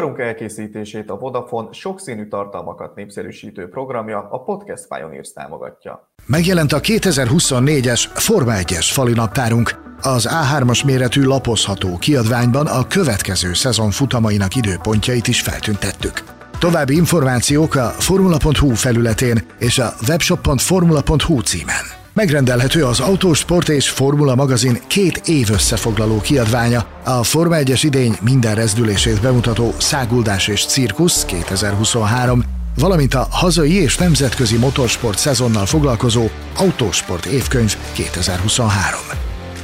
Műsorunk elkészítését a Vodafone sokszínű tartalmakat népszerűsítő programja a Podcast Pioneers támogatja. Megjelent a 2024-es Forma 1-es falinaptárunk. Az A3-as méretű lapozható kiadványban a következő szezon futamainak időpontjait is feltüntettük. További információk a formula.hu felületén és a webshop.formula.hu címen. Megrendelhető az Autósport és Formula magazin két év összefoglaló kiadványa, a Forma 1-es idény minden rezdülését bemutató Száguldás és Cirkusz 2023, valamint a hazai és nemzetközi motorsport szezonnal foglalkozó Autósport évkönyv 2023.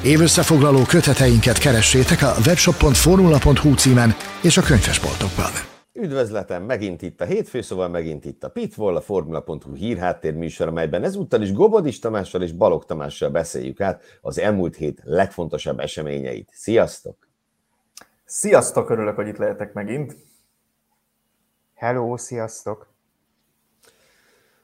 Évösszefoglaló köteteinket keressétek a webshop.formula.hu címen és a könyvesboltokban. Üdvözletem, megint itt a hétfő, szóval megint itt a Pitfall, a Formula.hu hírháttér műsor, amelyben ezúttal is Gobodis Tamással és Balog Tamással beszéljük át az elmúlt hét legfontosabb eseményeit. Sziasztok! Sziasztok, örülök, hogy itt lehetek megint. Hello, sziasztok!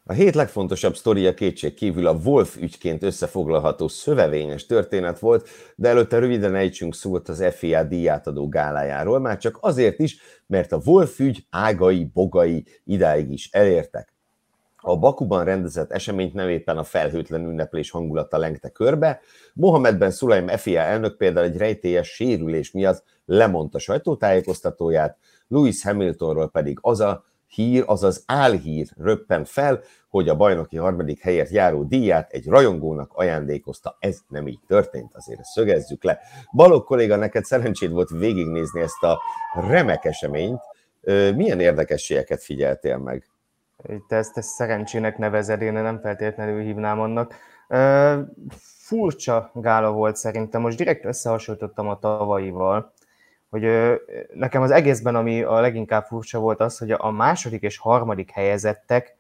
A hét legfontosabb sztoria kétség kívül a Wolf ügyként összefoglalható szövevényes történet volt, de előtte röviden ejtsünk szót az FIA díjátadó gálájáról, már csak azért is, mert a Wolf ügy ágai, bogai idáig is elértek. A Bakuban rendezett eseményt nem éppen a felhőtlen ünneplés hangulata lengte körbe, Mohamed Ben Sulaim FIA elnök például egy rejtélyes sérülés miatt lemondta sajtótájékoztatóját, Lewis Hamiltonról pedig az a hír, azaz álhír röppen fel, hogy a bajnoki harmadik helyet járó díját egy rajongónak ajándékozta. Ez nem így történt, azért szögezzük le. Balogh kolléga, neked szerencséd volt végignézni ezt a remek eseményt. Milyen érdekességeket figyeltél meg? Te ezt, ezt szerencsének nevezed, én nem feltétlenül hívnám annak. Furcsa gála volt szerintem, most direkt összehasonlítottam a tavalyival, hogy nekem az egészben, ami a leginkább furcsa volt az, hogy a második és harmadik helyezettek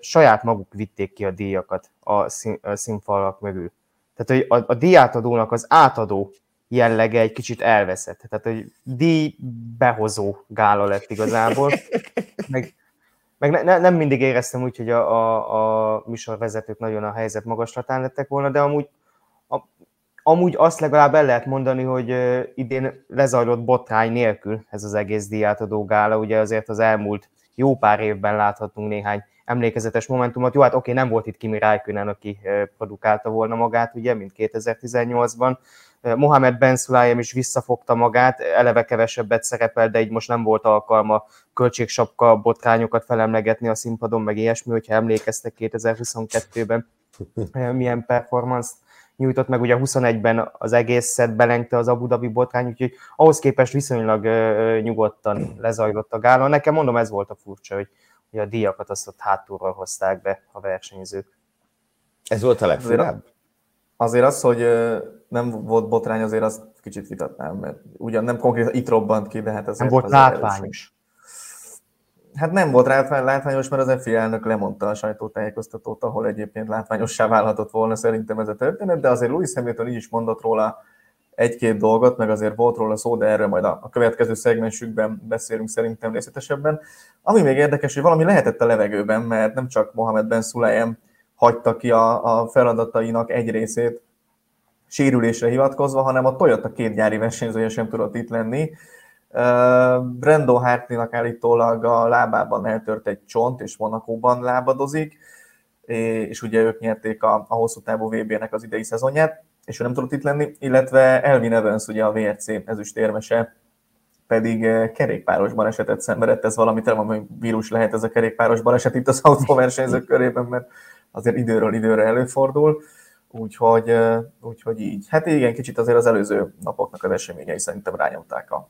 saját maguk vitték ki a díjakat a, szín, színfalak mögül. Tehát, hogy a, a díjátadónak az átadó jellege egy kicsit elveszett. Tehát, hogy díj behozó gála lett igazából. Meg, meg ne, nem mindig éreztem úgy, hogy a, a, a műsorvezetők nagyon a helyzet magaslatán lettek volna, de amúgy amúgy azt legalább el lehet mondani, hogy idén lezajlott botrány nélkül ez az egész díjátadó gála. Ugye azért az elmúlt jó pár évben láthatunk néhány emlékezetes momentumot. Jó, hát oké, nem volt itt Kimi Räikkönen, aki produkálta volna magát, ugye, mint 2018-ban. Mohamed Ben Sulayem is visszafogta magát, eleve kevesebbet szerepel, de így most nem volt alkalma költségsapka botrányokat felemlegetni a színpadon, meg ilyesmi, hogyha emlékeztek 2022-ben milyen performance nyújtott meg, ugye 21-ben az egészet belengte az Abu Dhabi botrány, úgyhogy ahhoz képest viszonylag nyugodtan lezajlott a gála. Nekem mondom, ez volt a furcsa, hogy hogy a díjakat azt ott hátulról hozták be a versenyzők. Ez volt a legfőbb? Azért az, hogy nem volt botrány, azért azt kicsit vitatnám, mert ugyan nem konkrétan itt robbant ki, de hát ez Nem volt látványos. Hát nem volt látványos, mert az FIA elnök lemondta a sajtótájékoztatót, ahol egyébként látványossá válhatott volna szerintem ez a történet, de azért Louis Hamilton így is mondott róla egy-két dolgot, meg azért volt róla szó, de erről majd a következő szegmensükben beszélünk szerintem részletesebben. Ami még érdekes, hogy valami lehetett a levegőben, mert nem csak Mohamed Ben Sulayem hagyta ki a, a feladatainak egy részét sérülésre hivatkozva, hanem a Toyota két gyári versenyzője sem tudott itt lenni. Uh, Brando Hartley-nak állítólag a lábában eltört egy csont, és Monakóban lábadozik, és ugye ők nyerték a, a hosszú távú VB-nek az idei szezonját és ő nem tudott itt lenni, illetve Elvin Evans, ugye a VRC ezüstérmese, pedig kerékpáros balesetet szenvedett, ez valami valami vírus lehet ez a kerékpáros baleset itt az autóversenyzők körében, mert azért időről időre előfordul, úgyhogy, úgyhogy így. Hát igen, kicsit azért az előző napoknak az eseményei szerintem rányomták a,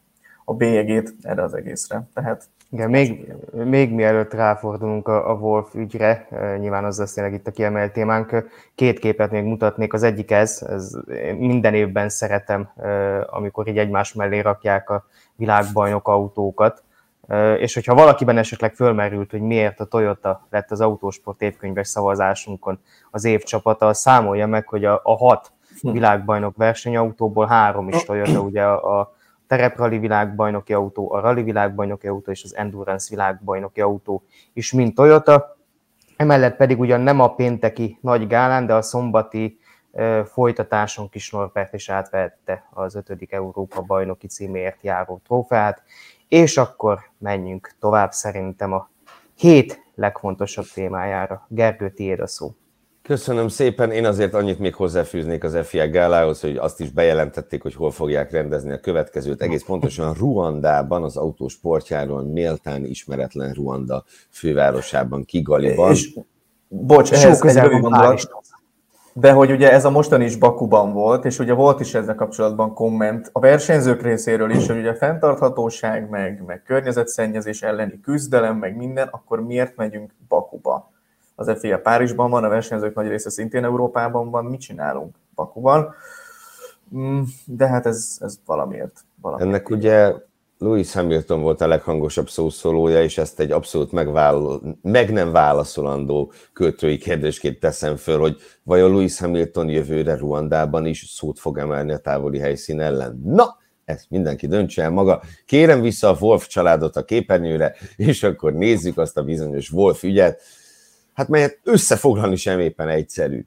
a bélyegét erre az egészre. Tehát igen, még, még mielőtt ráfordulunk a, a Wolf ügyre, nyilván az lesz tényleg itt a kiemelt témánk, két képet még mutatnék. Az egyik ez, ez minden évben szeretem, amikor így egymás mellé rakják a világbajnok autókat, és hogyha valakiben esetleg fölmerült, hogy miért a Toyota lett az autósport évkönyves szavazásunkon az év csapata, számolja meg, hogy a, a hat hm. világbajnok versenyautóból három is Toyota, ugye a, a tereprali világbajnoki autó, a rally világbajnoki autó és az endurance világbajnoki autó is mind Toyota. Emellett pedig ugyan nem a pénteki nagy gálán, de a szombati folytatáson kis Norbert is átvette az ötödik Európa bajnoki címért járó trófeát, és akkor menjünk tovább szerintem a hét legfontosabb témájára. Gergő, tiéd a szó. Köszönöm szépen. Én azért annyit még hozzáfűznék az FIA gálához, hogy azt is bejelentették, hogy hol fogják rendezni a következőt. Egész pontosan Ruandában, az autósportjáról méltán ismeretlen Ruanda fővárosában, Kigaliban. És, bocs, ehhez egy rövid gondolat. De hogy ugye ez a mostani is Bakuban volt, és ugye volt is ezzel kapcsolatban komment a versenyzők részéről is, hogy ugye fenntarthatóság, meg, meg környezetszennyezés elleni küzdelem, meg minden, akkor miért megyünk Bakuba? Az FIA Párizsban van, a versenyzők nagy része szintén Európában van, mit csinálunk Bakuban? Mm, de hát ez, ez valamiért. valamiért. Ennek ugye Louis Hamilton volt a leghangosabb szószólója, és ezt egy abszolút megvállal, meg nem válaszolandó költői kérdésként teszem föl, hogy vajon Louis Hamilton jövőre Ruandában is szót fog emelni a távoli helyszín ellen. Na, ezt mindenki döntse el maga. Kérem vissza a Wolf családot a képernyőre, és akkor nézzük azt a bizonyos Wolf ügyet, hát melyet összefoglalni sem éppen egyszerű.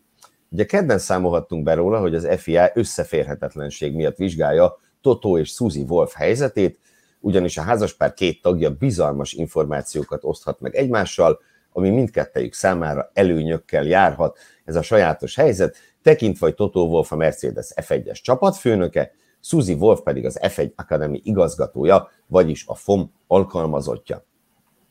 Ugye kedden számolhattunk be róla, hogy az FIA összeférhetetlenség miatt vizsgálja Toto és Suzy Wolf helyzetét, ugyanis a házaspár két tagja bizalmas információkat oszthat meg egymással, ami mindkettejük számára előnyökkel járhat. Ez a sajátos helyzet, tekintve, hogy Toto Wolf a Mercedes F1-es csapatfőnöke, Suzy Wolf pedig az F1 Academy igazgatója, vagyis a FOM alkalmazottja.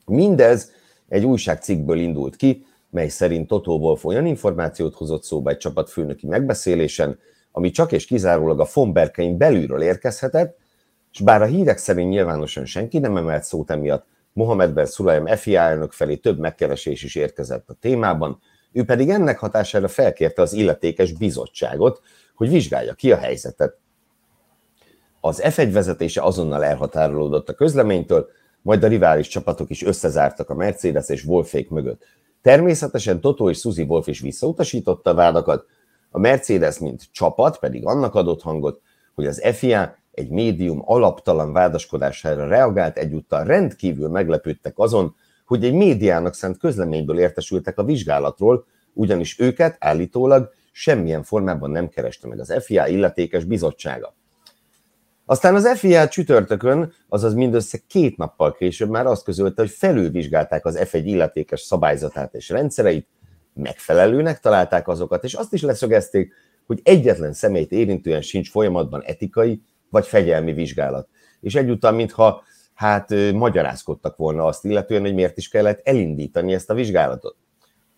Mindez egy újságcikkből indult ki, mely szerint Toto Wolf olyan információt hozott szóba egy csapatfőnöki megbeszélésen, ami csak és kizárólag a FOM berkein belülről érkezhetett, és bár a hírek szerint nyilvánosan senki nem emelt szót emiatt, Mohamed Ben Sulayem FIA elnök felé több megkeresés is érkezett a témában, ő pedig ennek hatására felkérte az illetékes bizottságot, hogy vizsgálja ki a helyzetet. Az F1 vezetése azonnal elhatárolódott a közleménytől, majd a rivális csapatok is összezártak a Mercedes és Wolfék mögött. Természetesen Toto és Suzy Wolf is visszautasította a vádakat, a Mercedes, mint csapat pedig annak adott hangot, hogy az FIA egy médium alaptalan vádaskodására reagált, egyúttal rendkívül meglepődtek azon, hogy egy médiának szánt közleményből értesültek a vizsgálatról, ugyanis őket állítólag semmilyen formában nem kereste meg az FIA illetékes bizottsága. Aztán az FIA csütörtökön, azaz mindössze két nappal később már azt közölte, hogy felülvizsgálták az F1 illetékes szabályzatát és rendszereit, megfelelőnek találták azokat, és azt is leszögezték, hogy egyetlen személyt érintően sincs folyamatban etikai vagy fegyelmi vizsgálat. És egyúttal, mintha hát magyarázkodtak volna azt illetően, hogy miért is kellett elindítani ezt a vizsgálatot.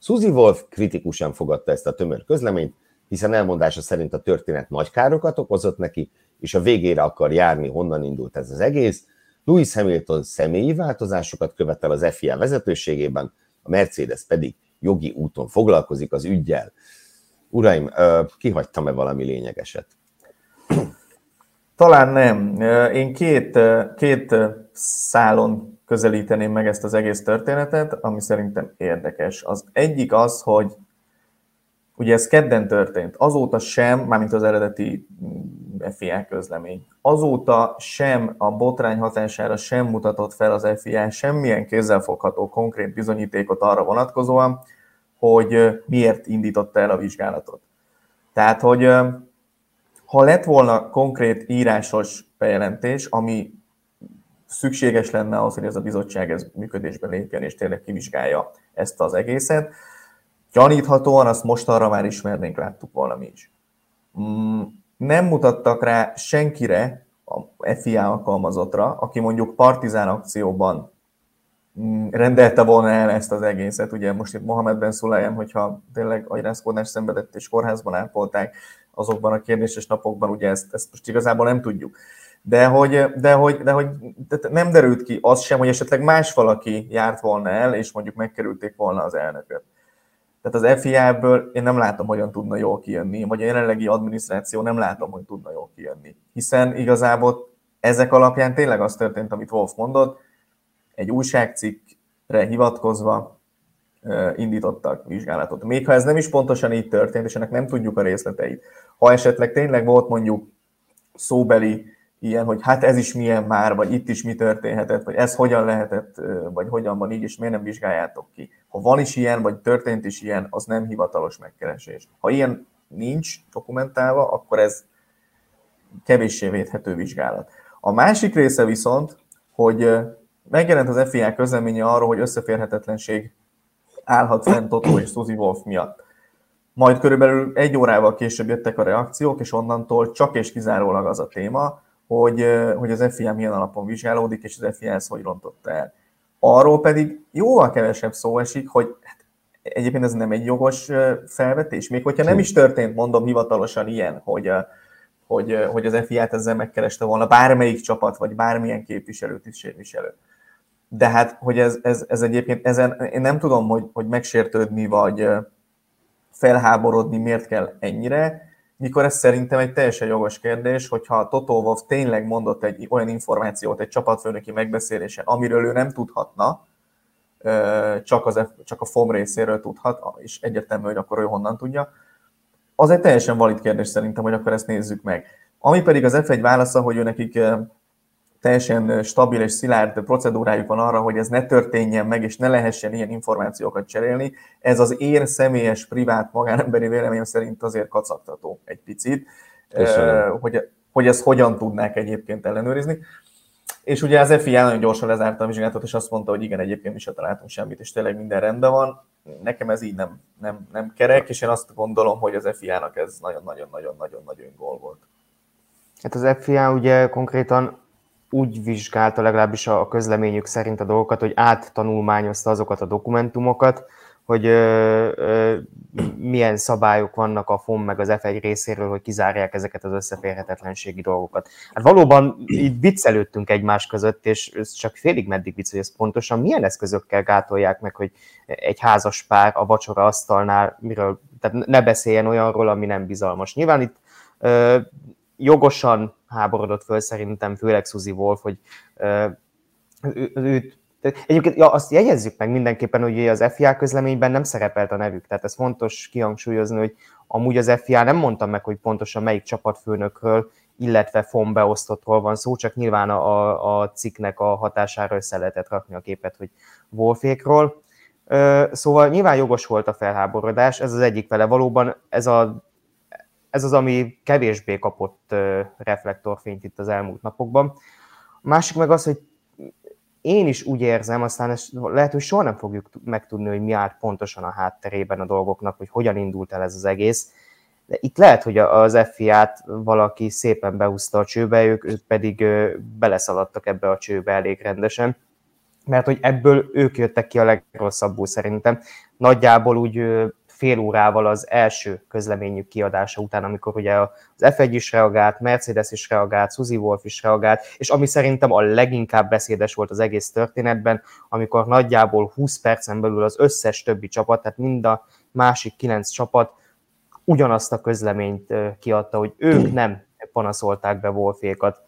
Suzy Wolf kritikusan fogadta ezt a tömör közleményt, hiszen elmondása szerint a történet nagy károkat okozott neki, és a végére akar járni, honnan indult ez az egész. Louis Hamilton személyi változásokat követel az FIA vezetőségében, a Mercedes pedig jogi úton foglalkozik az ügyjel. Uraim, kihagytam-e valami lényegeset? Talán nem. Én két, két szálon közelíteném meg ezt az egész történetet, ami szerintem érdekes. Az egyik az, hogy ugye ez kedden történt, azóta sem, mármint az eredeti mm, FIA közlemény, azóta sem a botrány hatására sem mutatott fel az FIA semmilyen kézzelfogható konkrét bizonyítékot arra vonatkozóan, hogy miért indította el a vizsgálatot. Tehát, hogy ha lett volna konkrét írásos bejelentés, ami szükséges lenne ahhoz, hogy ez a bizottság ez működésbe lépjen, és tényleg kivizsgálja ezt az egészet, gyaníthatóan azt most arra már ismernénk, láttuk volna mi is. Mm, nem mutattak rá senkire, a FIA alkalmazottra, aki mondjuk partizán akcióban mm, rendelte volna el ezt az egészet. Ugye most itt Mohamed Ben Sulayem, hogyha tényleg agyrázkódás szenvedett és kórházban ápolták, azokban a kérdéses napokban, ugye ezt, ezt most igazából nem tudjuk. De hogy, de hogy, de hogy nem derült ki az sem, hogy esetleg más valaki járt volna el, és mondjuk megkerülték volna az elnököt. Tehát az FIA-ből én nem látom, hogyan tudna jól kijönni, vagy a jelenlegi adminisztráció nem látom, hogy tudna jól kijönni. Hiszen igazából ezek alapján tényleg az történt, amit Wolf mondott, egy újságcikkre hivatkozva indítottak vizsgálatot. Még ha ez nem is pontosan így történt, és ennek nem tudjuk a részleteit, ha esetleg tényleg volt mondjuk szóbeli ilyen, hogy hát ez is milyen már, vagy itt is mi történhetett, vagy ez hogyan lehetett, vagy hogyan van így, és miért nem vizsgáljátok ki. Ha van is ilyen, vagy történt is ilyen, az nem hivatalos megkeresés. Ha ilyen nincs dokumentálva, akkor ez kevéssé védhető vizsgálat. A másik része viszont, hogy megjelent az FIA közleménye arról, hogy összeférhetetlenség állhat fent Totó és Suzy Wolf miatt. Majd körülbelül egy órával később jöttek a reakciók, és onnantól csak és kizárólag az a téma, hogy, hogy az FIA milyen alapon vizsgálódik, és az FIA ezt hogy rontotta el. Arról pedig jóval kevesebb szó esik, hogy hát, egyébként ez nem egy jogos felvetés, még hogyha nem is történt, mondom hivatalosan ilyen, hogy, hogy, hogy az FIA-t ezzel megkereste volna bármelyik csapat, vagy bármilyen képviselőt is képviselő. De hát, hogy ez, ez, ez egyébként, ezen én nem tudom, hogy, hogy megsértődni, vagy felháborodni miért kell ennyire, mikor ez szerintem egy teljesen jogos kérdés, hogyha Totó Wolf tényleg mondott egy olyan információt egy csapatfőnöki megbeszélésen, amiről ő nem tudhatna, csak, az, csak a FOM részéről tudhat, és egyértelmű, hogy akkor ő honnan tudja, az egy teljesen valid kérdés szerintem, hogy akkor ezt nézzük meg. Ami pedig az F1 válasza, hogy ő nekik teljesen stabil és szilárd procedúrájuk van arra, hogy ez ne történjen meg, és ne lehessen ilyen információkat cserélni. Ez az én személyes, privát, magánemberi véleményem szerint azért kacagtató egy picit, Köszönöm. hogy, hogy ezt hogyan tudnák egyébként ellenőrizni. És ugye az FIA nagyon gyorsan lezárta a vizsgálatot, és azt mondta, hogy igen, egyébként mi sem találtunk semmit, és tényleg minden rendben van. Nekem ez így nem, nem, nem kerek, és én azt gondolom, hogy az FIA-nak ez nagyon-nagyon-nagyon-nagyon-nagyon gól volt. Hát az FIA ugye konkrétan úgy vizsgálta legalábbis a közleményük szerint a dolgokat, hogy áttanulmányozta azokat a dokumentumokat, hogy ö, ö, milyen szabályok vannak a FOM meg az F1 részéről, hogy kizárják ezeket az összeférhetetlenségi dolgokat. Hát valóban itt viccelődtünk egymás között, és ez csak félig meddig vicc, hogy ez pontosan milyen eszközökkel gátolják meg, hogy egy házas pár a vacsora asztalnál, miről, tehát ne beszéljen olyanról, ami nem bizalmas. Nyilván itt ö, jogosan háborodott föl szerintem, főleg Suzy Wolf, hogy ő, őt Egyébként ja, azt jegyezzük meg mindenképpen, hogy az FIA közleményben nem szerepelt a nevük, tehát ez fontos kihangsúlyozni, hogy amúgy az FIA nem mondta meg, hogy pontosan melyik csapatfőnökről, illetve FOM beosztottról van szó, csak nyilván a, a cikknek a hatására össze lehetett rakni a képet, hogy Wolfékról. Szóval nyilván jogos volt a felháborodás, ez az egyik vele. Valóban ez, a, ez az, ami kevésbé kapott reflektorfényt itt az elmúlt napokban. A másik meg az, hogy én is úgy érzem, aztán ezt lehet, hogy soha nem fogjuk megtudni, hogy mi állt pontosan a hátterében a dolgoknak, hogy hogyan indult el ez az egész. De itt lehet, hogy az FIA-t valaki szépen behúzta a csőbe, ők, ők pedig beleszaladtak ebbe a csőbe elég rendesen, mert hogy ebből ők jöttek ki a legrosszabbul szerintem. Nagyjából úgy fél órával az első közleményük kiadása után, amikor ugye az F1 is reagált, Mercedes is reagált, Suzy Wolf is reagált, és ami szerintem a leginkább beszédes volt az egész történetben, amikor nagyjából 20 percen belül az összes többi csapat, tehát mind a másik kilenc csapat ugyanazt a közleményt kiadta, hogy ők nem panaszolták be Wolfékat.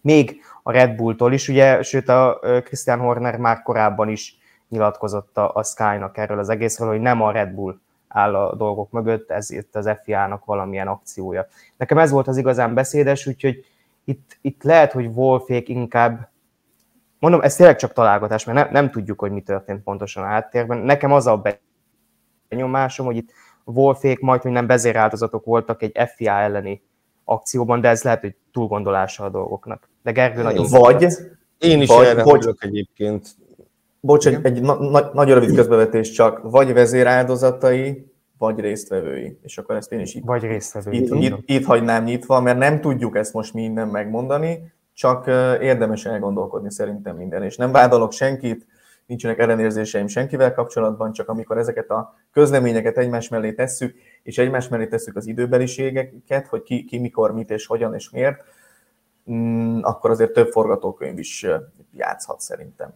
Még a Red Bulltól is, ugye, sőt a Christian Horner már korábban is nyilatkozott a Sky-nak erről az egészről, hogy nem a Red Bull áll a dolgok mögött, ez itt az FIA-nak valamilyen akciója. Nekem ez volt az igazán beszédes, úgyhogy itt, itt lehet, hogy Wolfék inkább, mondom, ez tényleg csak találgatás, mert nem, nem tudjuk, hogy mi történt pontosan a háttérben. Nekem az a benyomásom, hogy itt Wolfék majd, hogy nem vezéráldozatok voltak egy FIA elleni akcióban, de ez lehet, hogy túlgondolása a dolgoknak. De Gergő nagyon... Vagy, én is vagy, erre hogy, egyébként. Bocs, egy, egy na, na, nagyon rövid közbevetés csak, vagy vezéráldozatai, vagy résztvevői. És akkor ezt én is itt, vagy résztvevői. Itt, itt, itt hagynám nyitva, mert nem tudjuk ezt most minden megmondani, csak érdemes elgondolkodni szerintem minden. És nem vádolok senkit, nincsenek ellenérzéseim senkivel kapcsolatban, csak amikor ezeket a közleményeket egymás mellé tesszük, és egymás mellé tesszük az időbeliségeket, hogy ki, ki mikor, mit és hogyan és miért, mm, akkor azért több forgatókönyv is játszhat szerintem.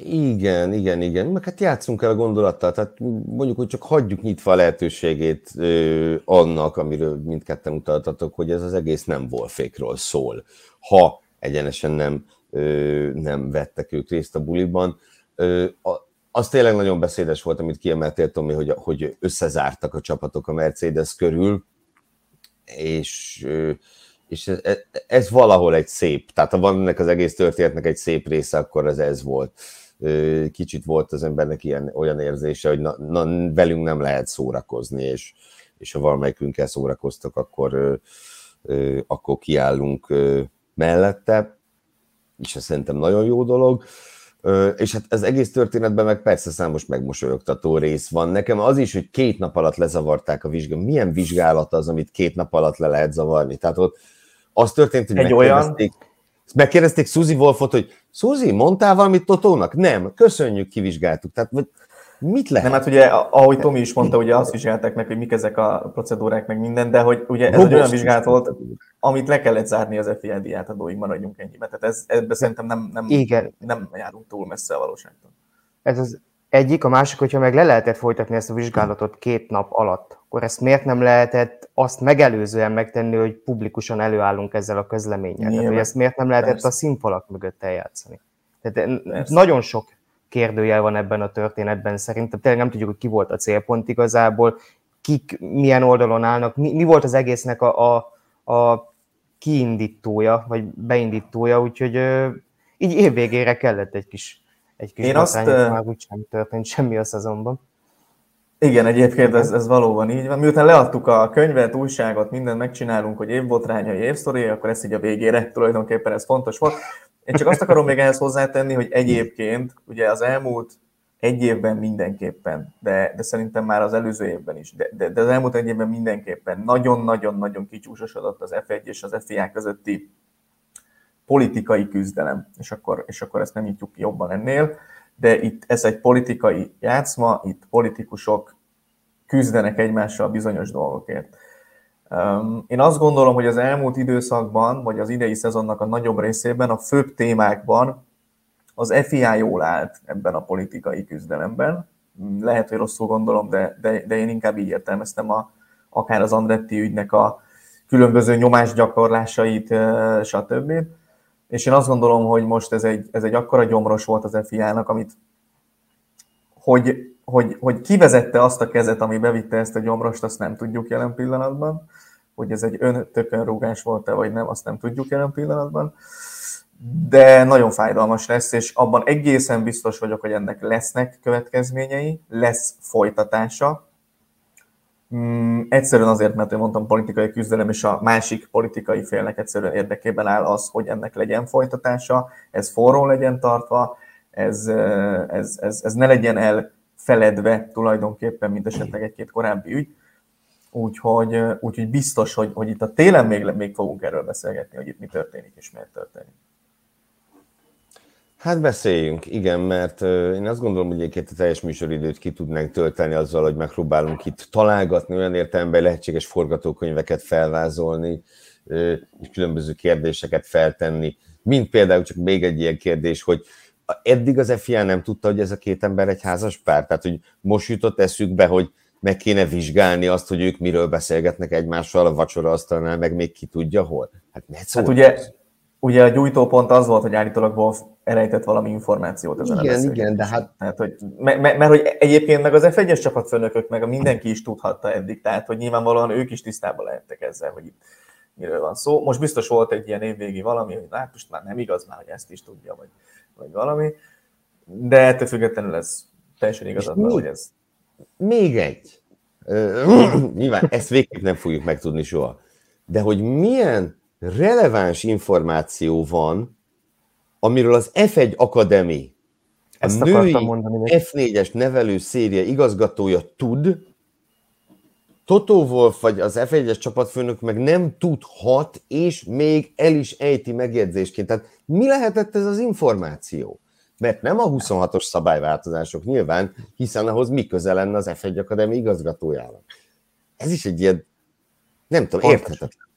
Igen, igen, igen. Meg hát játszunk el a gondolattal, tehát mondjuk, hogy csak hagyjuk nyitva a lehetőségét ö, annak, amiről mindketten utaltatok, hogy ez az egész nem Wolfékról szól. Ha egyenesen nem, ö, nem vettek ők részt a buliban. Ö, a, az tényleg nagyon beszédes volt, amit kiemeltél, Tomi, hogy, hogy összezártak a csapatok a Mercedes körül, és és ez, ez valahol egy szép, tehát ha van ennek az egész történetnek egy szép része, akkor ez ez volt kicsit volt az embernek ilyen, olyan érzése, hogy na, na, velünk nem lehet szórakozni, és, és ha valamelyikünkkel szórakoztak, akkor, akkor kiállunk mellette. és ez szerintem nagyon jó dolog. És hát ez egész történetben meg persze számos megmosolyogtató rész van. Nekem az is, hogy két nap alatt lezavarták a vizsgálatot. Milyen vizsgálat az, amit két nap alatt le lehet zavarni? Tehát ott az történt, hogy Egy megkérdezték, olyan... megkérdezték Suzy Wolfot, hogy Suzy, mondtál valamit Totónak? Nem, köszönjük, kivizsgáltuk. Tehát Mit lehet? Nem, hát ugye, ahogy Tomi is mondta, ugye azt vizsgálták meg, hogy mik ezek a procedúrák, meg minden, de hogy ugye ez egy olyan vizsgálat volt, amit le kellett zárni az FILD átadóig, maradjunk ennyibe. Tehát ez, ebbe szerintem nem, nem, Igen. nem járunk túl messze a valóságtól. Ez az egyik, a másik, hogyha meg le lehetett folytatni ezt a vizsgálatot két nap alatt, akkor ezt miért nem lehetett azt megelőzően megtenni, hogy publikusan előállunk ezzel a közleménnyel? Tehát, hogy ezt miért nem lehetett Persze. a színfalak mögött eljátszani? Tehát Persze. nagyon sok kérdőjel van ebben a történetben. Szerintem tényleg nem tudjuk, hogy ki volt a célpont igazából, kik milyen oldalon állnak, mi, mi volt az egésznek a, a, a kiindítója, vagy beindítója, úgyhogy ö, így évvégére kellett egy kis, egy kis Én azt, már úgy sem történt semmi a szezonban. Igen, egyébként ez, ez valóban így van. Miután leadtuk a könyvet, újságot, mindent megcsinálunk, hogy évbotrányai, évsztori, akkor ez így a végére tulajdonképpen ez fontos volt. Én csak azt akarom még ehhez hozzátenni, hogy egyébként ugye az elmúlt egy évben mindenképpen, de, de szerintem már az előző évben is, de, de, de az elmúlt egy évben mindenképpen nagyon-nagyon-nagyon kicsúsosodott az F1 és az FIA közötti politikai küzdelem, és akkor, és akkor ezt nem nyitjuk ki jobban ennél, de itt ez egy politikai játszma, itt politikusok küzdenek egymással bizonyos dolgokért. Én azt gondolom, hogy az elmúlt időszakban, vagy az idei szezonnak a nagyobb részében, a főbb témákban az FIA jól állt ebben a politikai küzdelemben. Lehet, hogy rosszul gondolom, de, de, de én inkább így értelmeztem a, akár az Andretti ügynek a különböző nyomásgyakorlásait, stb. És én azt gondolom, hogy most ez egy, ez egy akkora gyomros volt az FIA-nak, amit hogy hogy, hogy kivezette azt a kezet, ami bevitte ezt a gyomrost, azt nem tudjuk jelen pillanatban. Hogy ez egy öntökönrúgás volt-e, vagy nem, azt nem tudjuk jelen pillanatban. De nagyon fájdalmas lesz, és abban egészen biztos vagyok, hogy ennek lesznek következményei, lesz folytatása. Mm, egyszerűen azért, mert én mondtam politikai küzdelem, és a másik politikai félnek egyszerűen érdekében áll az, hogy ennek legyen folytatása, ez forró legyen tartva, ez, ez, ez, ez ne legyen el feledve tulajdonképpen, mint esetleg egy-két korábbi ügy. Úgyhogy, úgyhogy biztos, hogy, hogy itt a télen még, még fogunk erről beszélgetni, hogy itt mi történik és miért történik. Hát beszéljünk, igen, mert én azt gondolom, hogy egyébként a teljes műsoridőt ki tudnánk tölteni azzal, hogy megpróbálunk itt találgatni olyan értelemben lehetséges forgatókönyveket felvázolni, és különböző kérdéseket feltenni, mint például csak még egy ilyen kérdés, hogy eddig az FIA nem tudta, hogy ez a két ember egy házas pár, tehát hogy most jutott eszükbe, hogy meg kéne vizsgálni azt, hogy ők miről beszélgetnek egymással a vacsora asztalnál, meg még ki tudja hol. Hát, hát ugye, ugye a gyújtópont az volt, hogy állítólag Wolf elejtett valami információt ezen Igen, igen, de hát... Tehát, hogy, mert, mert, mert, hogy egyébként meg az F1-es csapatfőnökök, meg a mindenki is tudhatta eddig, tehát hogy nyilvánvalóan ők is tisztában lehettek ezzel, hogy itt miről van szó. Most biztos volt egy ilyen évvégi valami, hogy hát most már nem igaz már, hogy ezt is tudja, vagy vagy valami, de ettől függetlenül ez teljesen igazad van, hogy ez... Még egy. Nyilván ezt végképp nem fogjuk megtudni soha. De hogy milyen releváns információ van, amiről az F1 Akademi, a női mondani, F4-es nevelő széria igazgatója tud, Toto Wolf vagy az F1-es csapatfőnök meg nem tudhat, és még el is ejti megjegyzésként. Tehát mi lehetett ez az információ? Mert nem a 26-os szabályváltozások nyilván, hiszen ahhoz mi köze lenne az F1 Akadémi igazgatójának. Ez is egy ilyen, nem tudom, érthetetlen.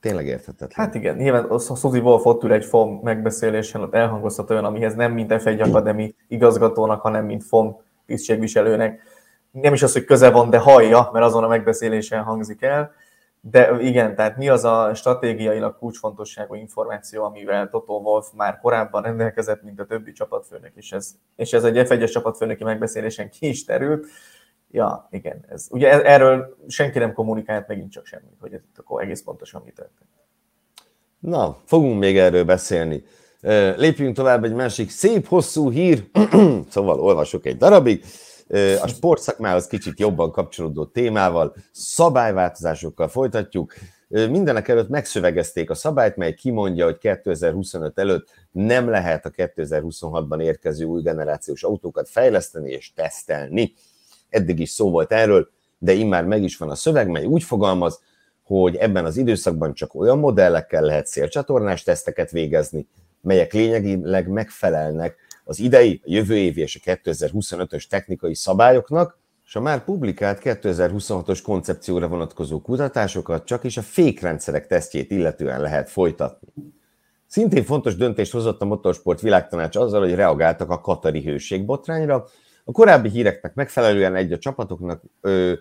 Tényleg érthetetlen. Hát igen, nyilván a Suzy Wolf ott ül egy FOM megbeszélésen, ott elhangozhat olyan, amihez nem mint F1 Akadémi igazgatónak, hanem mint FOM tisztségviselőnek nem is az, hogy köze van, de hallja, mert azon a megbeszélésen hangzik el. De igen, tehát mi az a stratégiailag kulcsfontosságú információ, amivel Toto Wolf már korábban rendelkezett, mint a többi csapatfőnök, és ez, és ez egy f 1 csapatfőnöki megbeszélésen ki is terült. Ja, igen, ez, ugye e- erről senki nem kommunikált megint csak semmit, hogy ez akkor egész pontosan mi történt. Na, fogunk még erről beszélni. Lépjünk tovább egy másik szép, hosszú hír, szóval olvasok egy darabig a sportszakmához kicsit jobban kapcsolódó témával, szabályváltozásokkal folytatjuk. Mindenek előtt megszövegezték a szabályt, mely kimondja, hogy 2025 előtt nem lehet a 2026-ban érkező új generációs autókat fejleszteni és tesztelni. Eddig is szó volt erről, de immár meg is van a szöveg, mely úgy fogalmaz, hogy ebben az időszakban csak olyan modellekkel lehet szélcsatornás teszteket végezni, melyek lényegileg megfelelnek az idei, a jövő évi és a 2025-ös technikai szabályoknak, és a már publikált 2026-os koncepcióra vonatkozó kutatásokat csak is a fékrendszerek tesztjét illetően lehet folytatni. Szintén fontos döntést hozott a Motorsport Világtanács azzal, hogy reagáltak a katari hőségbotrányra. A korábbi híreknek megfelelően egy a csapatoknak, ö,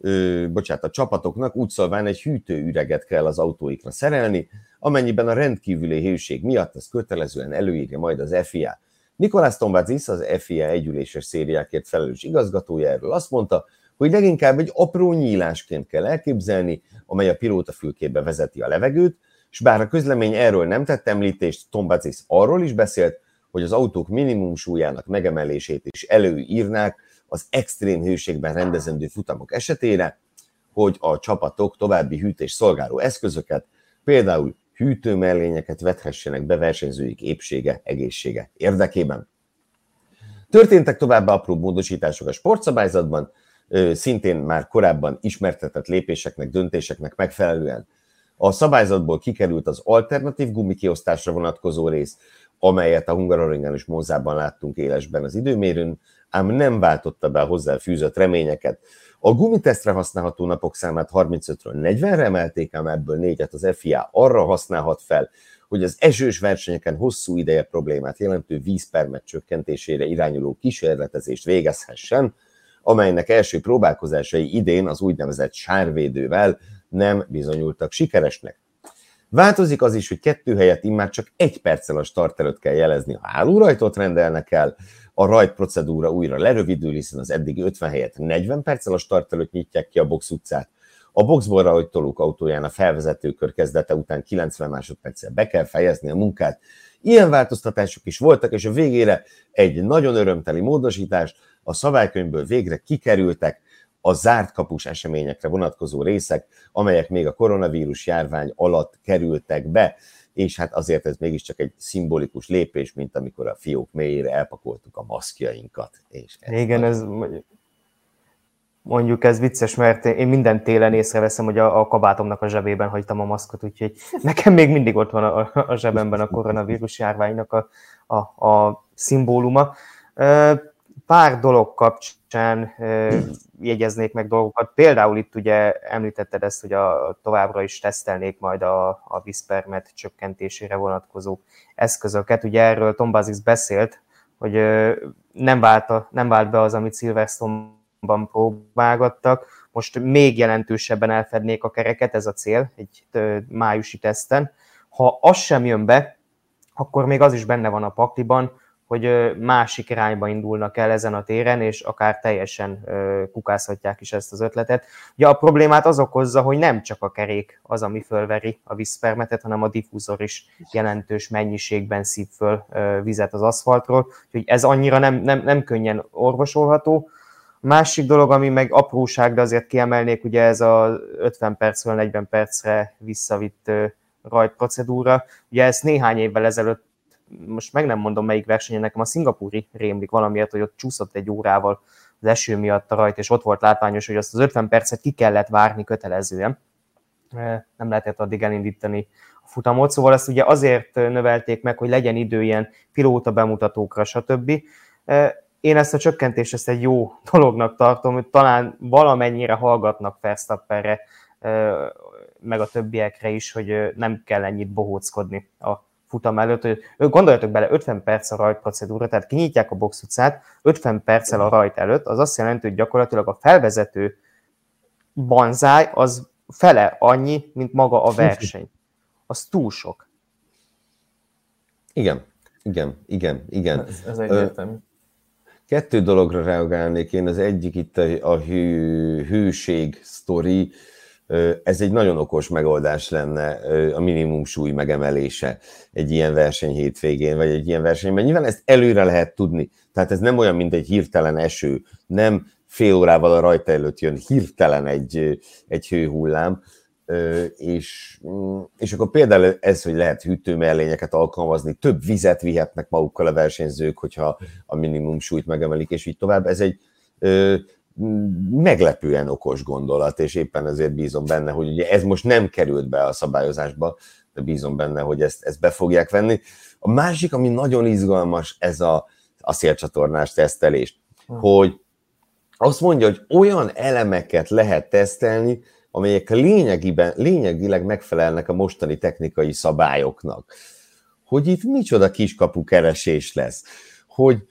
ö, bocsánat, a csapatoknak úgy szólván egy hűtőüreget kell az autóikra szerelni, amennyiben a rendkívüli hőség miatt ez kötelezően előírja majd az FIA. Nikolás Tombazis, az FIA együléses szériákért felelős igazgatója erről azt mondta, hogy leginkább egy apró nyílásként kell elképzelni, amely a pilóta fülkébe vezeti a levegőt, és bár a közlemény erről nem tett említést, Tombazis arról is beszélt, hogy az autók minimum súlyának megemelését is előírnák az extrém hőségben rendezendő futamok esetére, hogy a csapatok további hűtés szolgáló eszközöket, például hűtőmellényeket vethessenek be versenyzőik épsége, egészsége érdekében. Történtek továbbá apró módosítások a sportszabályzatban, szintén már korábban ismertetett lépéseknek, döntéseknek megfelelően. A szabályzatból kikerült az alternatív gumikiosztásra vonatkozó rész, amelyet a Hungaroringen és Monzában láttunk élesben az időmérőn, ám nem váltotta be a hozzá fűzött reményeket. A gumitesztre használható napok számát 35-ről 40-re emelték, ám ebből négyet az FIA arra használhat fel, hogy az esős versenyeken hosszú ideje problémát jelentő vízpermet csökkentésére irányuló kísérletezést végezhessen, amelynek első próbálkozásai idén az úgynevezett sárvédővel nem bizonyultak sikeresnek. Változik az is, hogy kettő helyett immár csak egy perccel a start előtt kell jelezni, ha hálórajtot rendelnek el, a rajt procedúra újra lerövidül, hiszen az eddigi 50 helyett 40 perccel a start előtt nyitják ki a box utcát. A boxból rajtolók autóján a felvezetőkör kezdete után 90 másodperccel be kell fejezni a munkát. Ilyen változtatások is voltak, és a végére egy nagyon örömteli módosítás, a szabálykönyvből végre kikerültek a zárt kapus eseményekre vonatkozó részek, amelyek még a koronavírus járvány alatt kerültek be és hát azért ez mégiscsak egy szimbolikus lépés, mint amikor a fiók mélyére elpakoltuk a maszkjainkat. És ez Igen, ez mondjuk ez vicces, mert én minden télen észreveszem, hogy a, a kabátomnak a zsebében hagytam a maszkot, úgyhogy nekem még mindig ott van a, a zsebemben a koronavírus járványnak a, a, a szimbóluma pár dolog kapcsán jegyeznék meg dolgokat. Például itt ugye említetted ezt, hogy a, továbbra is tesztelnék majd a, a viszpermet csökkentésére vonatkozó eszközöket. Ugye erről Tom Bazis beszélt, hogy nem vált, a, nem vált be az, amit Silverstone-ban próbálgattak. Most még jelentősebben elfednék a kereket, ez a cél, egy májusi teszten. Ha az sem jön be, akkor még az is benne van a pakliban, hogy másik irányba indulnak el ezen a téren, és akár teljesen kukázhatják is ezt az ötletet. Ugye a problémát az okozza, hogy nem csak a kerék az, ami fölveri a vízpermetet, hanem a diffúzor is jelentős mennyiségben szív föl vizet az aszfaltról, úgyhogy ez annyira nem, nem, nem könnyen orvosolható. Másik dolog, ami meg apróság, de azért kiemelnék, ugye ez a 50 percről 40 percre visszavitt rajtprocedúra. Ugye ezt néhány évvel ezelőtt most meg nem mondom melyik versenyen, nekem a szingapúri rémlik valamiért, hogy ott csúszott egy órával az eső miatt a rajt, és ott volt látványos, hogy azt az 50 percet ki kellett várni kötelezően. Nem lehetett addig elindítani a futamot, szóval ezt ugye azért növelték meg, hogy legyen idő ilyen pilóta bemutatókra, stb. Én ezt a csökkentést ezt egy jó dolognak tartom, hogy talán valamennyire hallgatnak Verstappenre, meg a többiekre is, hogy nem kell ennyit bohóckodni a futam előtt, hogy gondoljatok bele, 50 perc a rajt procedúra, tehát kinyitják a box utcát, 50 perccel a rajt előtt, az azt jelenti, hogy gyakorlatilag a felvezető banzáj az fele annyi, mint maga a verseny. Az túl sok. Igen, igen, igen, igen. Ez, ez egyértelmű. Kettő dologra reagálnék én, az egyik itt a, a hű, hűség sztori, ez egy nagyon okos megoldás lenne a minimum súly megemelése egy ilyen verseny hétvégén, vagy egy ilyen versenyben. Nyilván ezt előre lehet tudni, tehát ez nem olyan, mint egy hirtelen eső, nem fél órával a rajta előtt jön hirtelen egy, egy hőhullám, és, és akkor például ez, hogy lehet hűtőmellényeket alkalmazni, több vizet vihetnek magukkal a versenyzők, hogyha a minimum súlyt megemelik, és így tovább. Ez egy meglepően okos gondolat, és éppen ezért bízom benne, hogy ugye ez most nem került be a szabályozásba, de bízom benne, hogy ezt, ezt be fogják venni. A másik, ami nagyon izgalmas, ez a, a szélcsatornás tesztelés, hmm. hogy azt mondja, hogy olyan elemeket lehet tesztelni, amelyek lényegiben, lényegileg megfelelnek a mostani technikai szabályoknak. Hogy itt micsoda kiskapu keresés lesz. Hogy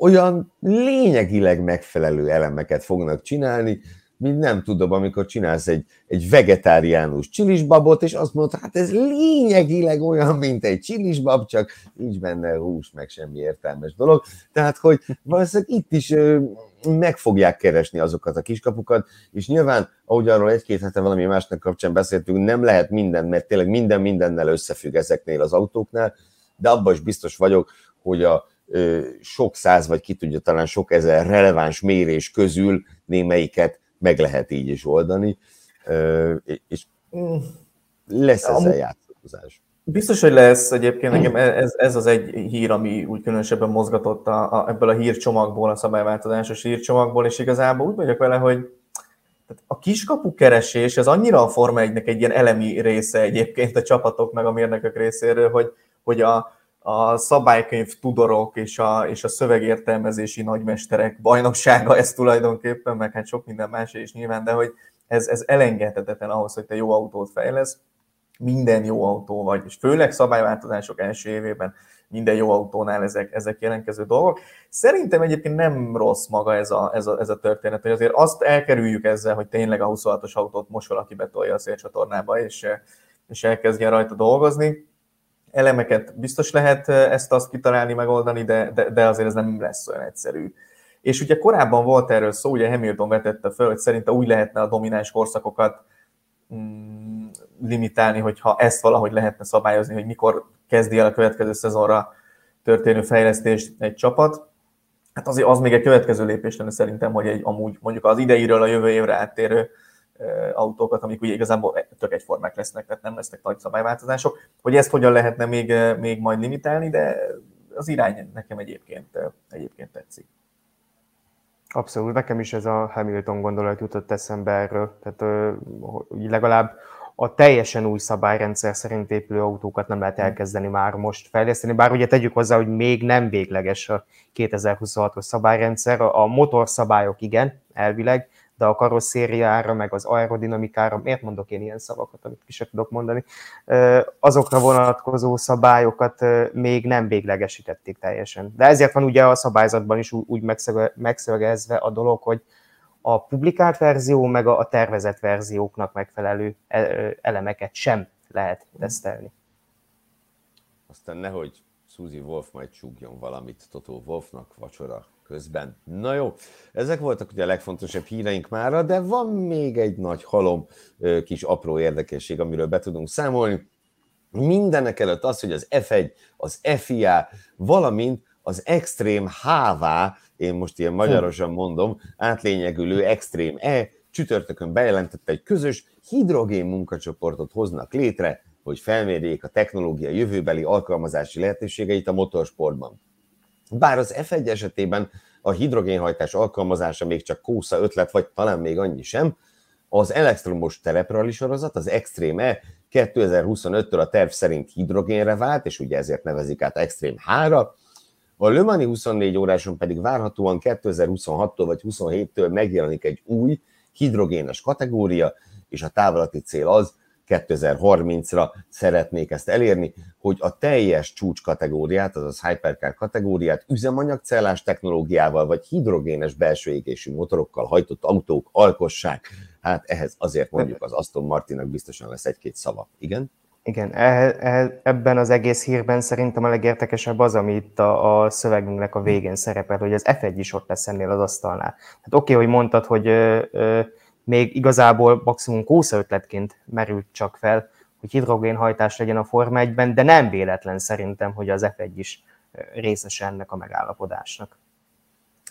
olyan lényegileg megfelelő elemeket fognak csinálni, mint nem tudom, amikor csinálsz egy, egy vegetáriánus csilisbabot, és azt mondod, hát ez lényegileg olyan, mint egy csilisbab, csak nincs benne hús, meg semmi értelmes dolog. Tehát, hogy valószínűleg itt is meg fogják keresni azokat a kiskapukat, és nyilván, ahogy arról egy-két hete valami másnak kapcsán beszéltünk, nem lehet minden, mert tényleg minden mindennel összefügg ezeknél az autóknál, de abban is biztos vagyok, hogy a sok száz, vagy ki tudja, talán sok ezer releváns mérés közül némelyiket meg lehet így is oldani, és lesz ezzel játszózás. Biztos, hogy lesz egyébként, nekem ez, ez az egy hír, ami úgy különösebben mozgatott a, a, ebből a hírcsomagból, a szabályváltozásos hírcsomagból, és igazából úgy vagyok vele, hogy a kiskapu keresés, ez annyira a Forma 1 egy ilyen elemi része egyébként a csapatok meg a mérnökök részéről, hogy, hogy a, a szabálykönyv tudorok és a, és a szövegértelmezési nagymesterek bajnoksága ez tulajdonképpen, meg hát sok minden más is nyilván, de hogy ez, ez elengedhetetlen ahhoz, hogy te jó autót fejlesz, minden jó autó vagy, és főleg szabályváltozások első évében minden jó autónál ezek, ezek jelentkező dolgok. Szerintem egyébként nem rossz maga ez a, ez a, ez a történet, hogy azért azt elkerüljük ezzel, hogy tényleg a 26-os autót most valaki betolja a szélcsatornába, és, és elkezdjen rajta dolgozni. Elemeket biztos lehet ezt-azt kitalálni, megoldani, de, de, de azért ez nem lesz olyan egyszerű. És ugye korábban volt erről szó, ugye Hamilton vetette föl, hogy szerinte úgy lehetne a domináns korszakokat mm, limitálni, hogyha ezt valahogy lehetne szabályozni, hogy mikor kezdi el a következő szezonra történő fejlesztést egy csapat. Hát azért az még egy következő lépés lenne szerintem, hogy egy, amúgy mondjuk az ideiről a jövő évre áttérő autókat, amik ugye igazából tök egyformák lesznek, tehát nem lesznek nagy szabályváltozások, hogy ezt hogyan lehetne még, még majd limitálni, de az irány nekem egyébként, egyébként tetszik. Abszolút, nekem is ez a Hamilton gondolat jutott eszembe erről, tehát hogy legalább a teljesen új szabályrendszer szerint épülő autókat nem lehet elkezdeni már most fejleszteni, bár ugye tegyük hozzá, hogy még nem végleges a 2026-os szabályrendszer, a motorszabályok igen, elvileg, de a karosszériára, meg az aerodinamikára, miért mondok én ilyen szavakat, amit ki sem tudok mondani, azokra vonatkozó szabályokat még nem véglegesítették teljesen. De ezért van ugye a szabályzatban is úgy megszövegezve a dolog, hogy a publikált verzió, meg a tervezett verzióknak megfelelő elemeket sem lehet tesztelni. Aztán nehogy Suzy Wolf majd csúgjon valamit Totó Wolfnak vacsora közben. Na jó, ezek voltak ugye a legfontosabb híreink mára, de van még egy nagy halom kis apró érdekesség, amiről be tudunk számolni. Mindenek előtt az, hogy az F1, az FIA, valamint az Extreme HV, én most ilyen magyarosan mondom, átlényegülő Extreme E csütörtökön bejelentette, egy közös hidrogén munkacsoportot hoznak létre, hogy felmérjék a technológia jövőbeli alkalmazási lehetőségeit a motorsportban. Bár az F1 esetében a hidrogénhajtás alkalmazása még csak kósza ötlet, vagy talán még annyi sem, az elektromos tereprali sorozat, az Extreme E 2025-től a terv szerint hidrogénre vált, és ugye ezért nevezik át Extreme 3 a Le Mani 24 óráson pedig várhatóan 2026-tól vagy 27-től megjelenik egy új hidrogénes kategória, és a távolati cél az, 2030-ra szeretnék ezt elérni, hogy a teljes csúcs kategóriát, azaz hypercar kategóriát üzemanyagcellás technológiával vagy hidrogénes belső égésű motorokkal hajtott autók alkossák. Hát ehhez azért mondjuk az Aston Martinnak biztosan lesz egy-két szava. Igen? Igen, ebben az egész hírben szerintem a legértekesebb az, ami itt a, a szövegünknek a végén szerepel, hogy az F1 is ott lesz ennél az asztalnál. Hát oké, okay, hogy mondtad, hogy ö, ö, még igazából maximum kósza ötletként merült csak fel, hogy hidrogénhajtás legyen a Forma 1-ben, de nem véletlen szerintem, hogy az F1 is részese ennek a megállapodásnak.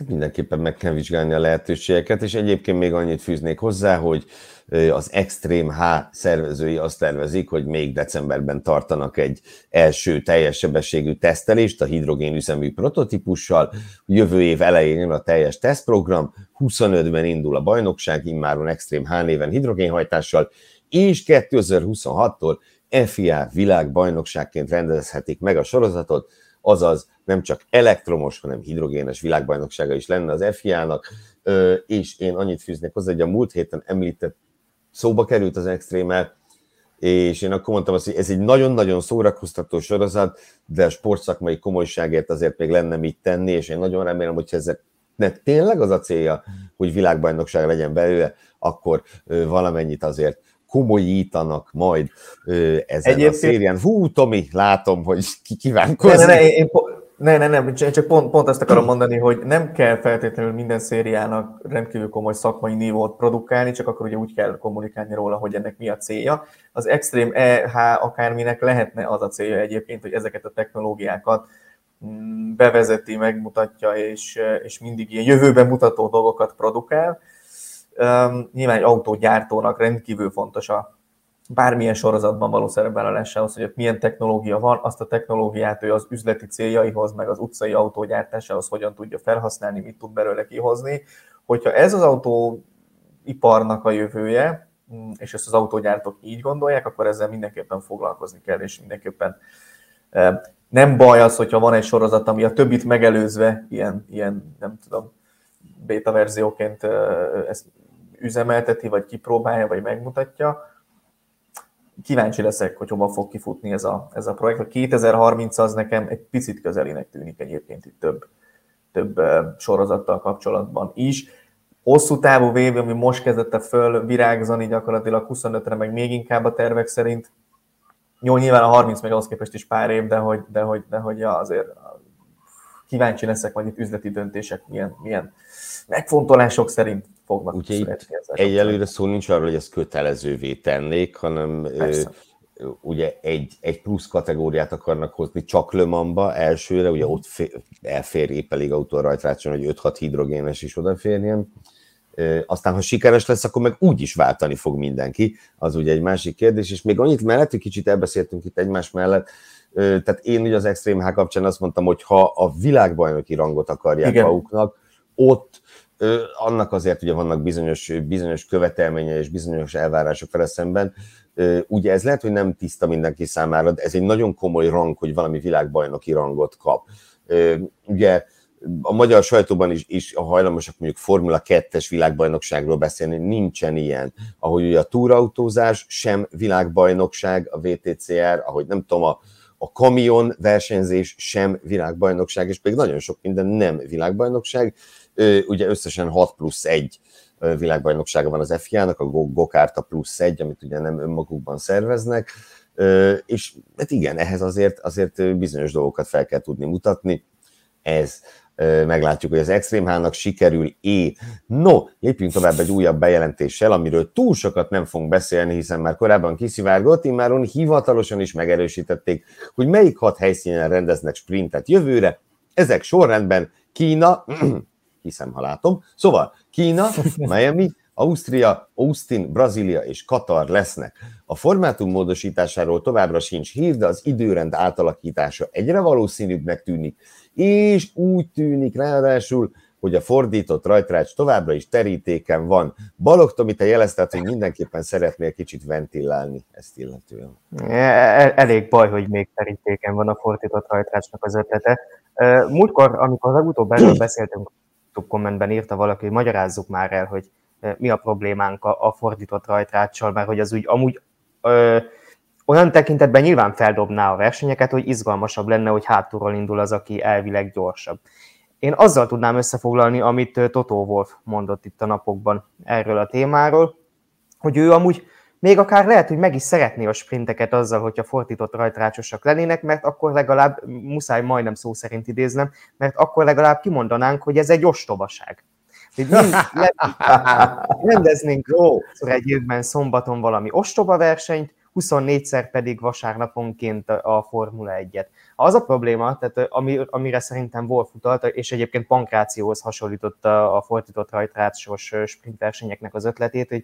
Mindenképpen meg kell vizsgálni a lehetőségeket, és egyébként még annyit fűznék hozzá, hogy az Extreme H szervezői azt tervezik, hogy még decemberben tartanak egy első teljes sebességű tesztelést a hidrogén üzemű prototípussal. Jövő év elején jön a teljes tesztprogram, 25-ben indul a bajnokság, immáron Extreme H néven hidrogénhajtással, és 2026-tól FIA világbajnokságként rendezhetik meg a sorozatot, azaz nem csak elektromos, hanem hidrogénes világbajnoksága is lenne az FIA-nak, és én annyit fűznék hozzá, hogy a múlt héten említett szóba került az extrémel, és én akkor mondtam azt, hogy ez egy nagyon-nagyon szórakoztató sorozat, de a sportszakmai komolyságért azért még lenne mit tenni, és én nagyon remélem, hogy ezek de tényleg az a célja, hogy világbajnokság legyen belőle, akkor valamennyit azért komolyítanak majd ezen Egyébként... a szérián. Hú, Tomi, látom, hogy ki kívánkozni. Ne, ne, ne, én, ne, ne, nem, csak pont, pont azt akarom mondani, hogy nem kell feltétlenül minden szériának rendkívül komoly szakmai nívót produkálni, csak akkor ugye úgy kell kommunikálni róla, hogy ennek mi a célja. Az Extreme EH akárminek lehetne az a célja egyébként, hogy ezeket a technológiákat mm, bevezeti, megmutatja, és, és mindig ilyen jövőben mutató dolgokat produkál. Um, nyilván egy autógyártónak rendkívül fontos a bármilyen sorozatban való szerepvállalásához, hogy ott milyen technológia van, azt a technológiát ő az üzleti céljaihoz, meg az utcai autógyártásához hogyan tudja felhasználni, mit tud belőle kihozni. Hogyha ez az autóiparnak a jövője, mm, és ezt az autógyártók így gondolják, akkor ezzel mindenképpen foglalkozni kell, és mindenképpen nem baj az, hogyha van egy sorozat, ami a többit megelőzve ilyen, ilyen nem tudom, beta verzióként ezt üzemelteti, vagy kipróbálja, vagy megmutatja, kíváncsi leszek, hogy hova fog kifutni ez a, ez a projekt. A 2030 az nekem egy picit közelinek tűnik egyébként itt több, több sorozattal kapcsolatban is. Hosszú távú vév, ami most kezdette föl virágzani gyakorlatilag 25-re, meg még inkább a tervek szerint. Jó, nyilván a 30 meg ahhoz képest is pár év, de hogy, de hogy, de hogy ja, azért kíváncsi leszek, hogy itt üzleti döntések milyen, milyen megfontolások szerint fognak Ugye. Egyelőre szó nincs arról, hogy ezt kötelezővé tennék, hanem Persze. ugye egy, egy plusz kategóriát akarnak hozni csak Lömamba elsőre, ugye ott fér, elfér épp elég autó rajtrácson, hogy 5-6 hidrogénes is odaférjen. Aztán, ha sikeres lesz, akkor meg úgy is váltani fog mindenki, az ugye egy másik kérdés, és még annyit mellett, hogy kicsit elbeszéltünk itt egymás mellett, tehát én ugye az Extreme H kapcsán azt mondtam, hogy ha a világbajnoki rangot akarják Igen. maguknak, ott annak azért ugye vannak bizonyos, bizonyos követelménye és bizonyos elvárások vele szemben. Ugye ez lehet, hogy nem tiszta mindenki számára, de ez egy nagyon komoly rang, hogy valami világbajnoki rangot kap. Ugye a magyar sajtóban is, is a hajlamosak mondjuk Formula 2-es világbajnokságról beszélni, nincsen ilyen. Ahogy ugye a túrautózás sem világbajnokság, a VTCR, ahogy nem tudom, a, a kamion versenyzés sem világbajnokság, és még nagyon sok minden nem világbajnokság. Ugye összesen 6 plusz 1 világbajnoksága van az FIA-nak, a Gokárta plusz 1, amit ugye nem önmagukban szerveznek, és hát igen, ehhez azért, azért bizonyos dolgokat fel kell tudni mutatni. Ez meglátjuk, hogy az Extreme H-nak sikerül é. No, lépjünk tovább egy újabb bejelentéssel, amiről túl sokat nem fogunk beszélni, hiszen már korábban kiszivárgott, immáron hivatalosan is megerősítették, hogy melyik hat helyszínen rendeznek sprintet jövőre. Ezek sorrendben Kína, hiszem, ha látom. Szóval Kína, Miami, Ausztria, Austin, Brazília és Katar lesznek. A formátum módosításáról továbbra sincs hír, de az időrend átalakítása egyre valószínűbbnek tűnik, és úgy tűnik ráadásul, hogy a fordított rajtrács továbbra is terítéken van. Balog, Tomi, te jelezted, hogy mindenképpen szeretnél kicsit ventilálni ezt illetően. E, elég baj, hogy még terítéken van a fordított rajtrácsnak az ötlete. Múltkor, amikor legutóbb erről beszéltünk, kommentben írta valaki, hogy magyarázzuk már el, hogy mi a problémánk a fordított rajtráccsal, mert hogy az úgy amúgy ö, olyan tekintetben nyilván feldobná a versenyeket, hogy izgalmasabb lenne, hogy hátulról indul az, aki elvileg gyorsabb. Én azzal tudnám összefoglalni, amit Totó Wolf mondott itt a napokban erről a témáról, hogy ő amúgy még akár lehet, hogy meg is szeretné a sprinteket azzal, hogyha fordított rajtrácsosak lennének, mert akkor legalább, muszáj majdnem szó szerint idéznem, mert akkor legalább kimondanánk, hogy ez egy ostobaság. rendeznénk ó, egy évben szombaton valami ostoba versenyt, 24-szer pedig vasárnaponként a Formula 1-et. Az a probléma, tehát ami, amire szerintem Wolf utalta, és egyébként Pankrációhoz hasonlította a fordított rajtrácsos sprintversenyeknek az ötletét, hogy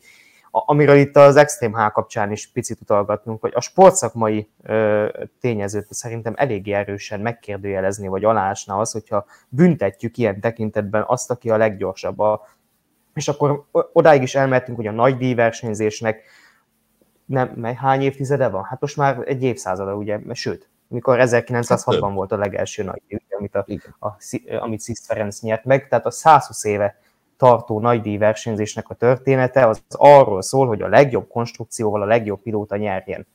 amiről itt az Extreme H kapcsán is picit utalgatnunk, hogy a sportszakmai ö, tényezőt szerintem eléggé erősen megkérdőjelezni, vagy alásna az, hogyha büntetjük ilyen tekintetben azt, aki a leggyorsabb. A, és akkor odáig is elmehetünk, hogy a nagy díjversenyzésnek nem, hány évtizede van? Hát most már egy évszázada, ugye, sőt, mikor 1960 hát volt a legelső nagy díj, amit, a, a, amit Sziszt Ferenc nyert meg, tehát a 120 éve tartó nagydíj versenyzésnek a története az arról szól, hogy a legjobb konstrukcióval a legjobb pilóta nyerjen.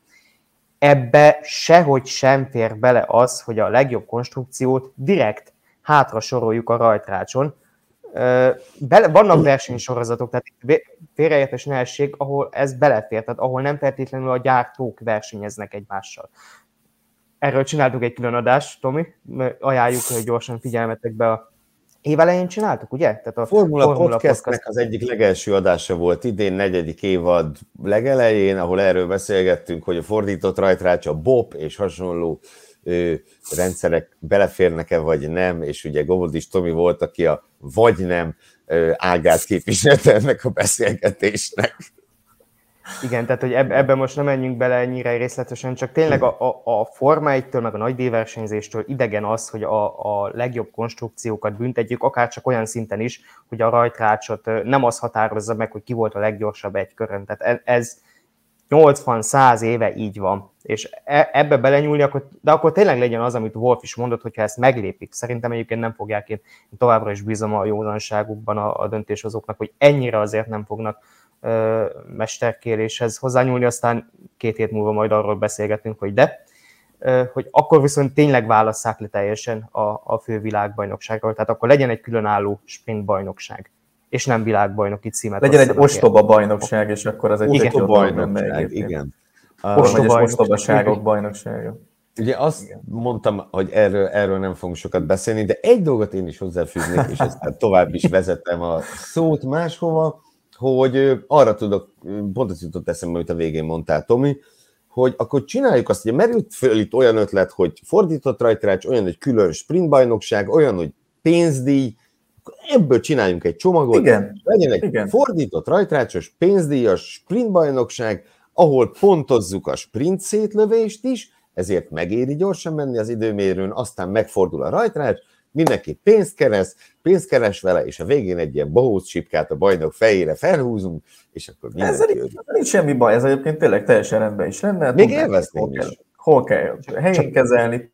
Ebbe sehogy sem fér bele az, hogy a legjobb konstrukciót direkt hátra soroljuk a rajtrácson. Vannak versenysorozatok, tehát félreértés ne ahol ez belefér, tehát ahol nem feltétlenül a gyártók versenyeznek egymással. Erről csináltuk egy külön adást, Tomi, ajánljuk, gyorsan figyelmetekbe a évelején csináltuk, ugye? Tehát a Formula, Formula Podcastnek podcast. az egyik legelső adása volt idén, negyedik évad legelején, ahol erről beszélgettünk, hogy a fordított rajtrács, a BOP és hasonló ö, rendszerek beleférnek-e vagy nem, és ugye Gobodis Tomi volt, aki a vagy nem ö, ágát képviselte ennek a beszélgetésnek. Igen, tehát hogy ebben most nem menjünk bele ennyire részletesen, csak tényleg a, a, a Forma 1-től, meg a nagy D-versenyzéstől idegen az, hogy a, a legjobb konstrukciókat büntetjük, akár csak olyan szinten is, hogy a rajtrácsot nem az határozza meg, hogy ki volt a leggyorsabb egy körön. Tehát e, ez 80-100 éve így van. És e, ebbe belenyúlni, akkor, de akkor tényleg legyen az, amit Wolf is mondott, hogyha ezt meglépik. Szerintem egyébként nem fogják, én továbbra is bízom a józanságukban a, a döntéshozóknak, hogy ennyire azért nem fognak mesterkéréshez hozzányúlni, aztán két hét múlva majd arról beszélgetünk, hogy de, hogy akkor viszont tényleg válasszák le teljesen a, a fő világbajnokságról, tehát akkor legyen egy különálló sprint bajnokság, és nem világbajnoki címet. Legyen egy ostoba bajnokság, és akkor az egy ostoba bajnokság, igen. Ostoba, ostobaságok bajnoksága. Ugye azt Igen. mondtam, hogy erről, erről nem fogunk sokat beszélni, de egy dolgot én is hozzáfűznék, és ezt tovább is vezetem a szót máshova, hogy arra tudok, pont az jutott eszembe, amit a végén mondtál, Tomi, hogy akkor csináljuk azt, hogy merült föl itt olyan ötlet, hogy fordított rajtrács, olyan, hogy külön sprintbajnokság, olyan, hogy pénzdíj, ebből csináljunk egy csomagot, Igen. legyen egy Igen. fordított rajtrácsos, pénzdíjas sprintbajnokság, ahol pontozzuk a sprint szétlövést is, ezért megéri gyorsan menni az időmérőn, aztán megfordul a rajtrács, mindenki pénzt keres, pénzt keres vele, és a végén egy ilyen bohóc csipkát a bajnok fejére felhúzunk, és akkor mindenki Ezzel nincs, nincs semmi baj, ez egyébként tényleg teljesen rendben is lenne. Még élvezném is. Hol kell helyén Csak... kezelni,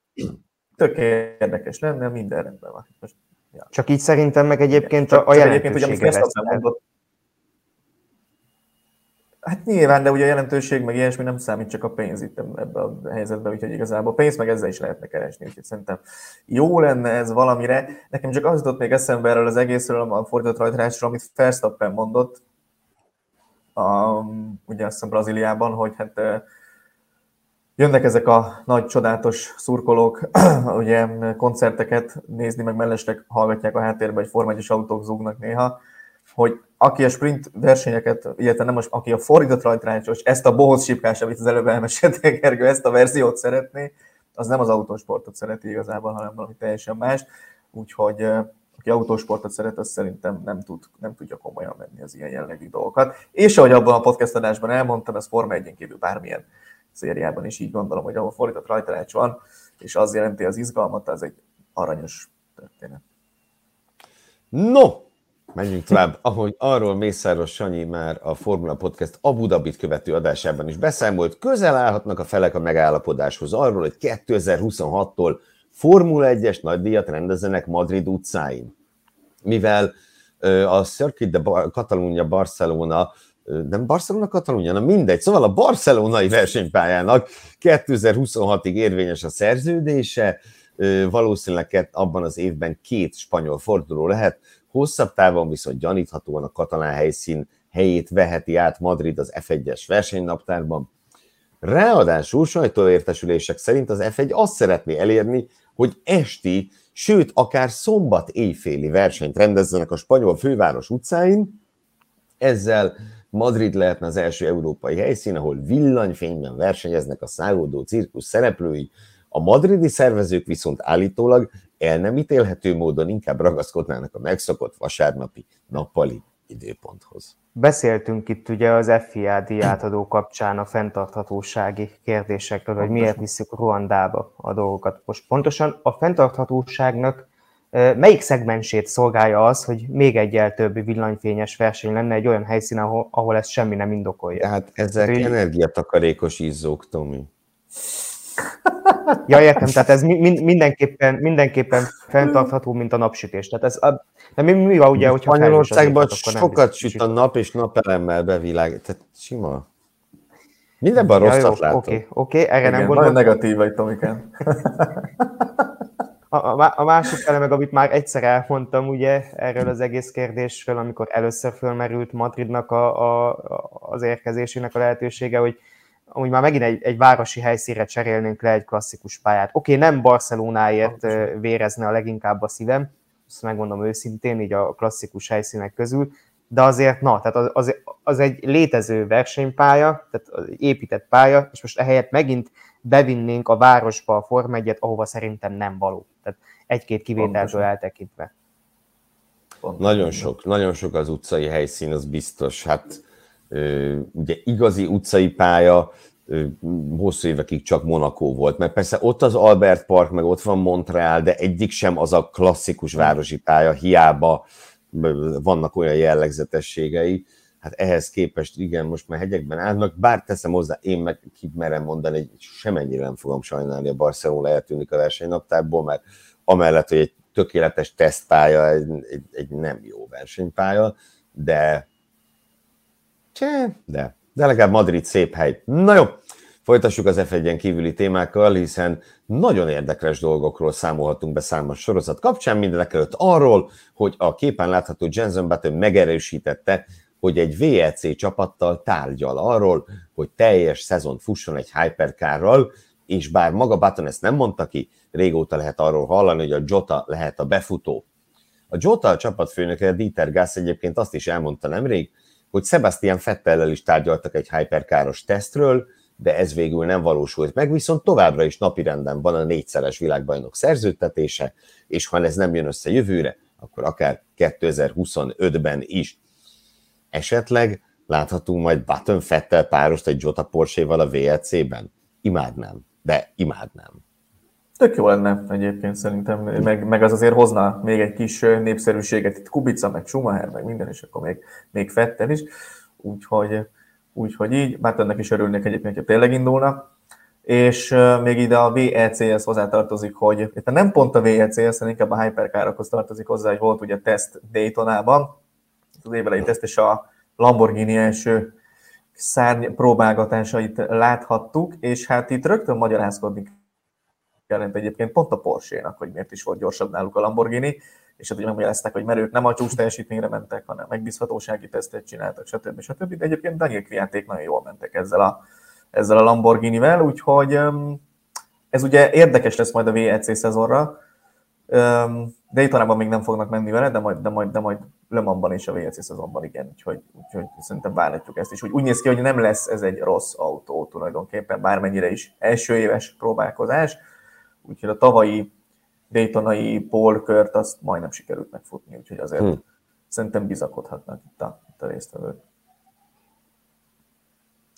tök érdekes lenne, minden rendben van. Most, ja. Csak így szerintem meg egyébként a, a jelentősége egyébként, hogy amit mondott, Hát nyilván, de ugye a jelentőség meg ilyesmi nem számít csak a pénz itt ebben a helyzetben, úgyhogy igazából pénz meg ezzel is lehetne keresni, úgyhogy szerintem jó lenne ez valamire. Nekem csak az jutott még eszembe erről az egészről, a fordított rajtrásról, amit Verstappen mondott, a, ugye azt hiszem Brazíliában, hogy hát jönnek ezek a nagy csodálatos szurkolók, ugye koncerteket nézni, meg mellesleg hallgatják a háttérben, hogy Forma autók zúgnak néha, hogy aki a sprint versenyeket, illetve nem most, aki a fordított rajtráncsos, ezt a bohóc sípkás, amit az előbb elmesélte Gergő, ezt a verziót szeretné, az nem az autósportot szereti igazából, hanem valami teljesen más. Úgyhogy aki autósportot szeret, az szerintem nem, tud, nem tudja komolyan venni az ilyen jellegű dolgokat. És ahogy abban a podcast adásban elmondtam, ez Forma 1 kívül bármilyen szériában is így gondolom, hogy ahol fordított rajtrács van, és az jelenti az izgalmat, az egy aranyos történet. No, Menjünk tovább, ahogy arról Mészáros Sanyi már a Formula Podcast Abu Dhabit követő adásában is beszámolt, közel állhatnak a felek a megállapodáshoz arról, hogy 2026-tól Formula 1-es nagydíjat rendezenek Madrid utcáin. Mivel a Circuit de Catalunya Barcelona nem Barcelona, Katalónia, na mindegy, szóval a barcelonai versenypályának 2026-ig érvényes a szerződése, valószínűleg abban az évben két spanyol forduló lehet, Hosszabb távon viszont gyaníthatóan a katalán helyszín helyét veheti át Madrid az F1-es versenynaptárban. Ráadásul sajtóértesülések szerint az F1 azt szeretné elérni, hogy esti, sőt akár szombat éjféli versenyt rendezzenek a spanyol főváros utcáin, ezzel Madrid lehetne az első európai helyszín, ahol villanyfényben versenyeznek a szállódó cirkusz szereplői, a madridi szervezők viszont állítólag el nem ítélhető módon inkább ragaszkodnának a megszokott vasárnapi nappali időponthoz. Beszéltünk itt ugye az FIA átadó kapcsán a fenntarthatósági kérdésekről, hogy miért visszük Ruandába a dolgokat. Most pontosan a fenntarthatóságnak melyik szegmensét szolgálja az, hogy még egyel több villanyfényes verseny lenne egy olyan helyszín, ahol, ahol ez semmi nem indokolja? Tehát ezek Ré... energiatakarékos izzók, Tomi. Ja, értem, tehát ez mindenképpen, mindenképpen fenntartható, mint a napsütés. Tehát ez, a, de mi, mi van ugye, hogyha Spanyolországban sokat süt a nap, és napelemmel bevilág. Tehát sima. Mindenben ja, rosszat látom. Oké, okay, okay, erre Igen, nem gondoltam. Nagyon negatív vagy, Tomikán. A, a, a másik fele meg, amit már egyszer elmondtam ugye erről az egész kérdésről, amikor először fölmerült Madridnak a, a, az érkezésének a lehetősége, hogy amúgy már megint egy, egy városi helyszínre cserélnénk le egy klasszikus pályát. Oké, okay, nem Barcelonáért vérezne a leginkább a szívem, ezt megmondom őszintén, így a klasszikus helyszínek közül, de azért, na, tehát az, az, az egy létező versenypálya, tehát épített pálya, és most ehelyett megint bevinnénk a városba a Form 1 ahova szerintem nem való. Tehát egy-két kivételtől eltekintve. Pontosan. Nagyon sok, nagyon sok az utcai helyszín, az biztos. Hát ugye igazi utcai pálya hosszú évekig csak Monaco volt, mert persze ott az Albert Park, meg ott van Montreal, de egyik sem az a klasszikus városi pálya, hiába vannak olyan jellegzetességei. Hát ehhez képest igen, most már hegyekben állnak, bár teszem hozzá, én meg ki merem mondani, hogy semennyire nem fogom sajnálni a Barcelona eltűnik a versenynaptárból, mert amellett, hogy egy tökéletes tesztpálya, egy, egy, egy nem jó versenypálya, de Cseh, de, de legalább Madrid szép hely. Na jó, folytassuk az F1-en kívüli témákkal, hiszen nagyon érdekes dolgokról számolhatunk be számos sorozat kapcsán, mindenek előtt arról, hogy a képen látható Jensen Button megerősítette, hogy egy VLC csapattal tárgyal arról, hogy teljes szezon fusson egy hypercarral, és bár maga Button ezt nem mondta ki, régóta lehet arról hallani, hogy a Jota lehet a befutó. A Jota a csapatfőnöke Dieter Gász egyébként azt is elmondta nemrég, hogy Sebastian Fettellel is tárgyaltak egy hyperkáros tesztről, de ez végül nem valósult meg, viszont továbbra is napirenden van a négyszeres világbajnok szerződtetése, és ha ez nem jön össze jövőre, akkor akár 2025-ben is. Esetleg láthatunk majd Button Fettel párost egy Jota Porsche-val a VLC-ben? Imádnám, de imádnám. Tök jó lenne egyébként szerintem, meg, meg az azért hozna még egy kis népszerűséget, itt Kubica, meg Schumacher, meg minden, és akkor még, még Fettel is, úgyhogy, úgyhogy így, hát ennek is örülnék egyébként, hogy tényleg indulna. És még ide a VEC-hez hozzátartozik, hogy itt nem pont a VEC-hez, hanem inkább a Hypercarokhoz tartozik hozzá, hogy volt ugye teszt Daytonában, az évelei teszt, és a Lamborghini első szárny próbálgatásait láthattuk, és hát itt rögtön magyarázkodni jelent egyébként pont a Porsche-nak, hogy miért is volt gyorsabb náluk a Lamborghini, és hát ugye megmagyarázták, hogy mert nem a csúcs teljesítményre mentek, hanem megbízhatósági tesztet csináltak, stb. stb. De egyébként Daniel Kviaték nagyon jól mentek ezzel a, ezzel a Lamborghini-vel, úgyhogy ez ugye érdekes lesz majd a VEC szezonra, de itt még nem fognak menni vele, de majd, de majd, de majd Le Mansban és a VLC szezonban igen, úgyhogy, úgyhogy szerintem várhatjuk ezt is. Úgy, úgy néz ki, hogy nem lesz ez egy rossz autó tulajdonképpen, bármennyire is első éves próbálkozás, úgyhogy a tavalyi Daytonai polkört azt majdnem sikerült megfutni, úgyhogy azért hmm. szerintem bizakodhatnak itt a, itt a résztvevők.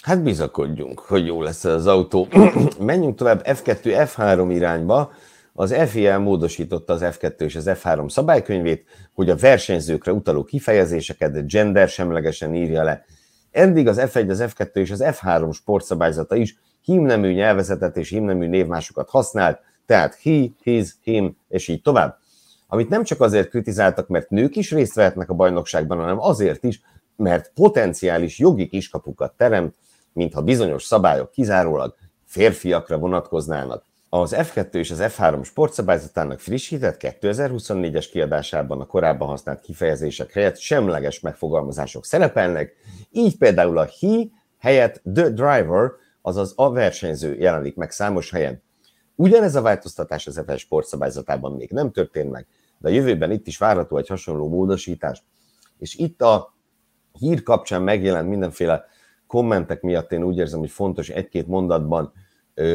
Hát bizakodjunk, hogy jó lesz az autó. Menjünk tovább F2, F3 irányba. Az FIA módosította az F2 és az F3 szabálykönyvét, hogy a versenyzőkre utaló kifejezéseket gender semlegesen írja le. Eddig az F1, az F2 és az F3 sportszabályzata is hímnemű nyelvezetet és hímnemű névmásokat használt, tehát he, his, him, és így tovább. Amit nem csak azért kritizáltak, mert nők is részt vehetnek a bajnokságban, hanem azért is, mert potenciális jogi kiskapukat teremt, mintha bizonyos szabályok kizárólag férfiakra vonatkoznának. Az F2 és az F3 sportszabályzatának frissített 2024-es kiadásában a korábban használt kifejezések helyett semleges megfogalmazások szerepelnek, így például a he helyett the driver, azaz a versenyző jelenik meg számos helyen. Ugyanez a változtatás az FS sportszabályzatában még nem történt meg, de a jövőben itt is várható egy hasonló módosítás. És itt a hír kapcsán megjelent mindenféle kommentek miatt én úgy érzem, hogy fontos egy-két mondatban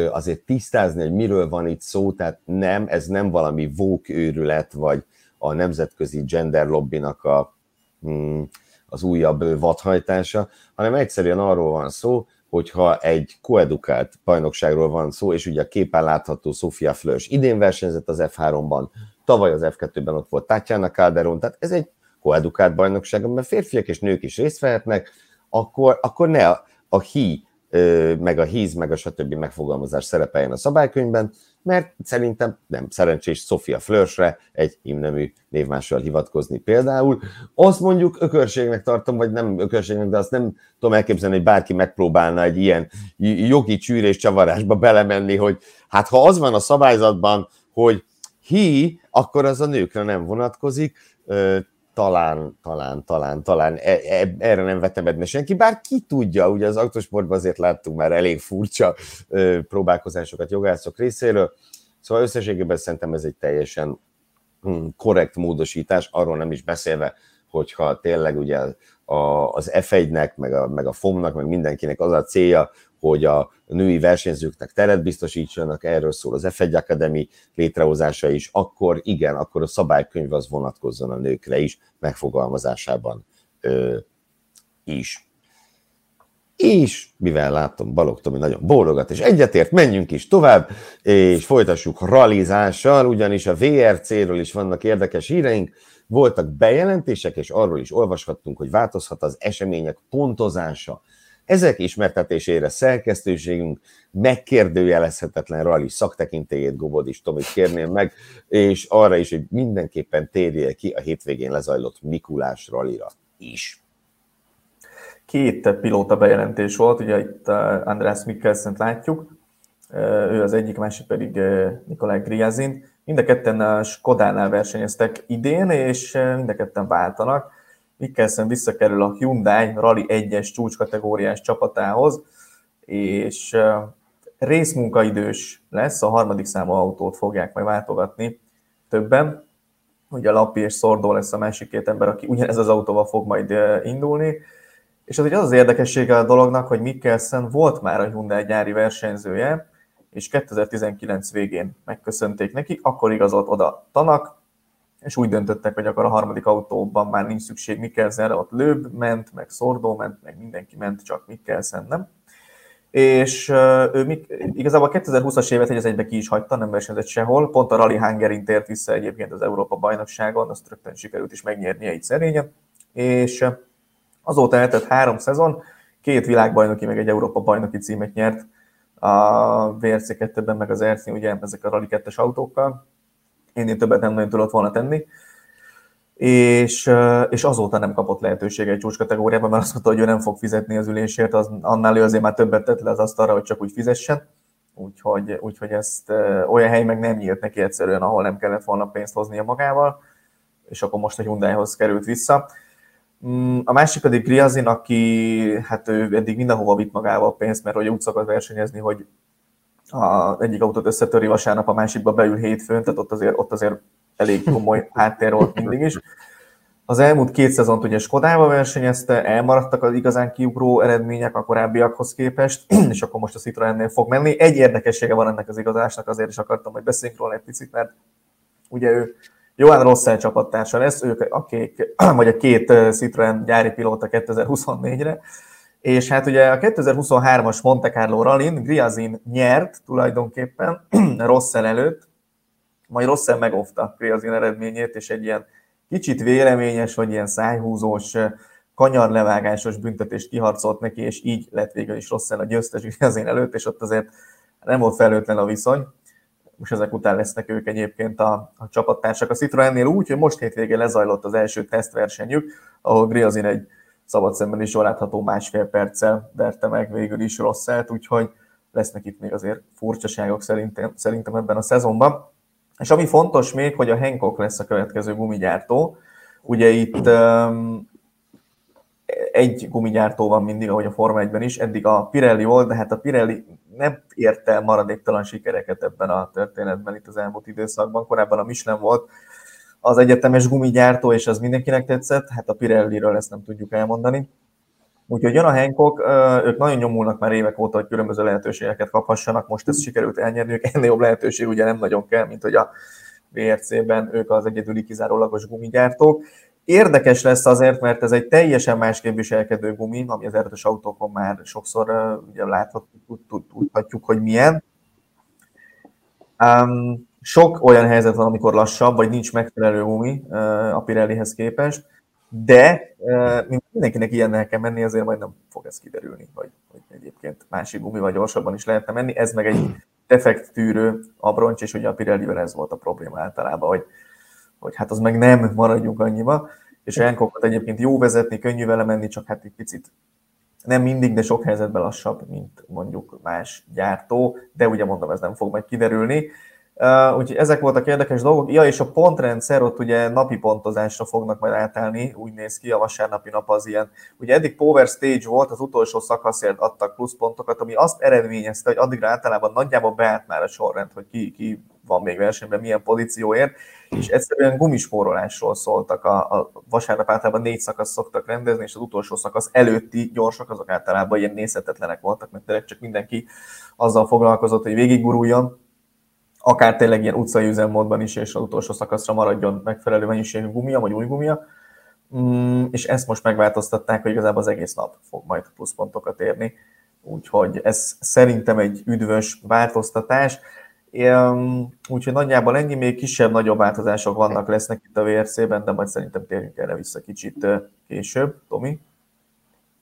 azért tisztázni, hogy miről van itt szó, tehát nem, ez nem valami vók őrület, vagy a nemzetközi gender lobbynak a, hmm, az újabb vadhajtása, hanem egyszerűen arról van szó, hogyha egy koedukált bajnokságról van szó, és ugye a képen látható Sofia Flörs idén versenyzett az F3-ban, tavaly az F2-ben ott volt Tatjana Calderon, tehát ez egy koedukált bajnokság, amiben férfiak és nők is részt vehetnek, akkor, akkor ne a, a hi, meg a híz, meg a stb. megfogalmazás szerepeljen a szabálykönyvben, mert szerintem nem szerencsés Sofia Flörsre egy himnemű névmással hivatkozni például. Azt mondjuk ökörségnek tartom, vagy nem ökörségnek, de azt nem tudom elképzelni, hogy bárki megpróbálna egy ilyen jogi csűrés csavarásba belemenni, hogy hát ha az van a szabályzatban, hogy hi, akkor az a nőkre nem vonatkozik, talán, talán, talán, talán e, e, erre nem vetemedne senki, bár ki tudja, ugye az autosportban azért láttunk már elég furcsa ö, próbálkozásokat jogászok részéről, szóval összességében szerintem ez egy teljesen hm, korrekt módosítás, arról nem is beszélve, hogyha tényleg ugye a, az F1-nek, meg a, meg a FOM-nak, meg mindenkinek az a célja, hogy a női versenyzőknek teret biztosítsanak, erről szól az F1 Academy létrehozása is, akkor igen, akkor a szabálykönyv az vonatkozzon a nőkre is, megfogalmazásában ö, is. És mivel látom Balog Tomi nagyon bólogat, és egyetért, menjünk is tovább, és folytassuk ralizással, ugyanis a VRC-ről is vannak érdekes híreink, voltak bejelentések, és arról is olvashattunk, hogy változhat az események pontozása ezek ismertetésére szerkesztőségünk megkérdőjelezhetetlen rally szaktekintélyét Gobodis Tomit kérném meg, és arra is, hogy mindenképpen térje ki a hétvégén lezajlott Mikulás rallira is. Két pilóta bejelentés volt, ugye itt uh, András Mikkelsen látjuk, uh, ő az egyik, másik pedig uh, Nikolaj Griazin. Mind a ketten a Skodánál versenyeztek idén, és mind a ketten váltanak Mikkelsen visszakerül a Hyundai Rally 1-es csúcskategóriás csapatához, és részmunkaidős lesz, a harmadik számú autót fogják majd váltogatni többen. Ugye Lappi és Szordó lesz a másik két ember, aki ugyanez az autóval fog majd indulni. És az, az az érdekessége a dolognak, hogy Mikkelsen volt már a Hyundai gyári versenyzője, és 2019 végén megköszönték neki, akkor igazolt oda Tanak, és úgy döntöttek, hogy akkor a harmadik autóban már nincs szükség Mikkelsenre, ott Löb ment, meg Szordó ment, meg mindenki ment, csak Mikkelsen nem. És ő igazából a 2020-as évet egy egybe ki is hagyta, nem versenyzett sehol, pont a Rally Hungarin tért vissza egyébként az Európa bajnokságon, azt rögtön sikerült is megnyernie így szerénye, és azóta eltett három szezon, két világbajnoki, meg egy Európa bajnoki címet nyert a VRC 2-ben, meg az RC, ugye ezek a Rally 2-es autókkal, ennél többet nem nagyon tudott volna tenni. És, és azóta nem kapott lehetőséget egy csúcskategóriában, mert azt mondta, hogy ő nem fog fizetni az ülésért, az, annál ő azért már többet tett le az asztalra, hogy csak úgy fizessen. Úgyhogy, úgyhogy ezt olyan hely meg nem nyílt neki egyszerűen, ahol nem kellett volna pénzt hoznia magával, és akkor most a Hyundaihoz került vissza. Mm, a másik pedig Griazin, aki hát ő eddig mindenhova vitt magával pénzt, mert hogy úgy szokott versenyezni, hogy a egyik autót összetöri vasárnap, a másikba beül hétfőn, tehát ott azért, ott azért elég komoly háttér volt mindig is. Az elmúlt két szezont ugye Skodával versenyezte, elmaradtak az igazán kiugró eredmények a korábbiakhoz képest, és akkor most a Citroennél fog menni. Egy érdekessége van ennek az igazásnak, azért is akartam, hogy beszéljünk róla egy picit, mert ugye ő Johan Rossell csapattársa lesz, ők akik, vagy a két Citroen gyári pilóta 2024-re, és hát ugye a 2023-as Monte Carlo Rallin Griazin nyert tulajdonképpen Rossell előtt, majd Rossell megofta Griazin eredményét, és egy ilyen kicsit véleményes, vagy ilyen szájhúzós, kanyarlevágásos büntetést kiharcolt neki, és így lett végül is Rossell a győztes Griazin előtt, és ott azért nem volt felőtlen a viszony. Most ezek után lesznek ők egyébként a, a csapattársak a Citroennél úgy, hogy most hétvégén lezajlott az első tesztversenyük, ahol Griazin egy szabad szemben is jól látható másfél perccel verte meg végül is Rosszelt, úgyhogy lesznek itt még azért furcsaságok szerintem, szerintem ebben a szezonban. És ami fontos még, hogy a Hancock lesz a következő gumigyártó. Ugye itt um, egy gumigyártó van mindig, ahogy a Forma 1-ben is, eddig a Pirelli volt, de hát a Pirelli nem ért maradéktalan sikereket ebben a történetben itt az elmúlt időszakban. Korábban a Michelin volt, az egyetemes gumigyártó, és az mindenkinek tetszett, hát a Pirelli-ről ezt nem tudjuk elmondani. Úgyhogy jön a Hancock, ők nagyon nyomulnak már évek óta, hogy különböző lehetőségeket kaphassanak, most ezt sikerült elnyerniük, ennél jobb lehetőség ugye nem nagyon kell, mint hogy a VRC-ben ők az egyedüli kizárólagos gumigyártók. Érdekes lesz azért, mert ez egy teljesen másképp viselkedő gumi, ami az erős autókon már sokszor ugye láthatjuk, tudhatjuk, hogy milyen. Um, sok olyan helyzet van, amikor lassabb, vagy nincs megfelelő gumi a Pirellihez képest, de mindenkinek ilyennel kell menni, azért majd nem fog ez kiderülni, hogy, hogy egyébként másik gumi vagy gyorsabban is lehetne menni. Ez meg egy defekt tűrő abroncs, és ugye a Pirellivel ez volt a probléma általában, hogy, hogy hát az meg nem maradjunk annyiba, és Hancockot egyébként jó vezetni, könnyű vele menni, csak hát egy picit nem mindig, de sok helyzetben lassabb, mint mondjuk más gyártó, de ugye mondom, ez nem fog majd kiderülni. Uh, úgyhogy ezek voltak érdekes dolgok. Ja, és a pontrendszer ott ugye napi pontozásra fognak majd átállni, úgy néz ki, a vasárnapi nap az ilyen. Ugye eddig Power Stage volt, az utolsó szakaszért adtak pluszpontokat, ami azt eredményezte, hogy addigra általában nagyjából beállt már a sorrend, hogy ki, ki van még versenyben, milyen pozícióért, és egyszerűen gumispórolásról szóltak. A, a vasárnap általában négy szakasz szoktak rendezni, és az utolsó szakasz előtti gyorsak, azok általában ilyen nézhetetlenek voltak, mert tényleg csak mindenki azzal foglalkozott, hogy végigburuljon, akár tényleg ilyen utcai üzemmódban is, és az utolsó szakaszra maradjon megfelelő mennyiségű gumia, vagy új gumia. Mm, és ezt most megváltoztatták, hogy igazából az egész nap fog majd pluszpontokat érni. Úgyhogy ez szerintem egy üdvös változtatás. Úgyhogy nagyjából ennyi, még kisebb-nagyobb változások vannak, lesznek itt a VRC-ben, de majd szerintem térjünk erre vissza kicsit később. Tomi?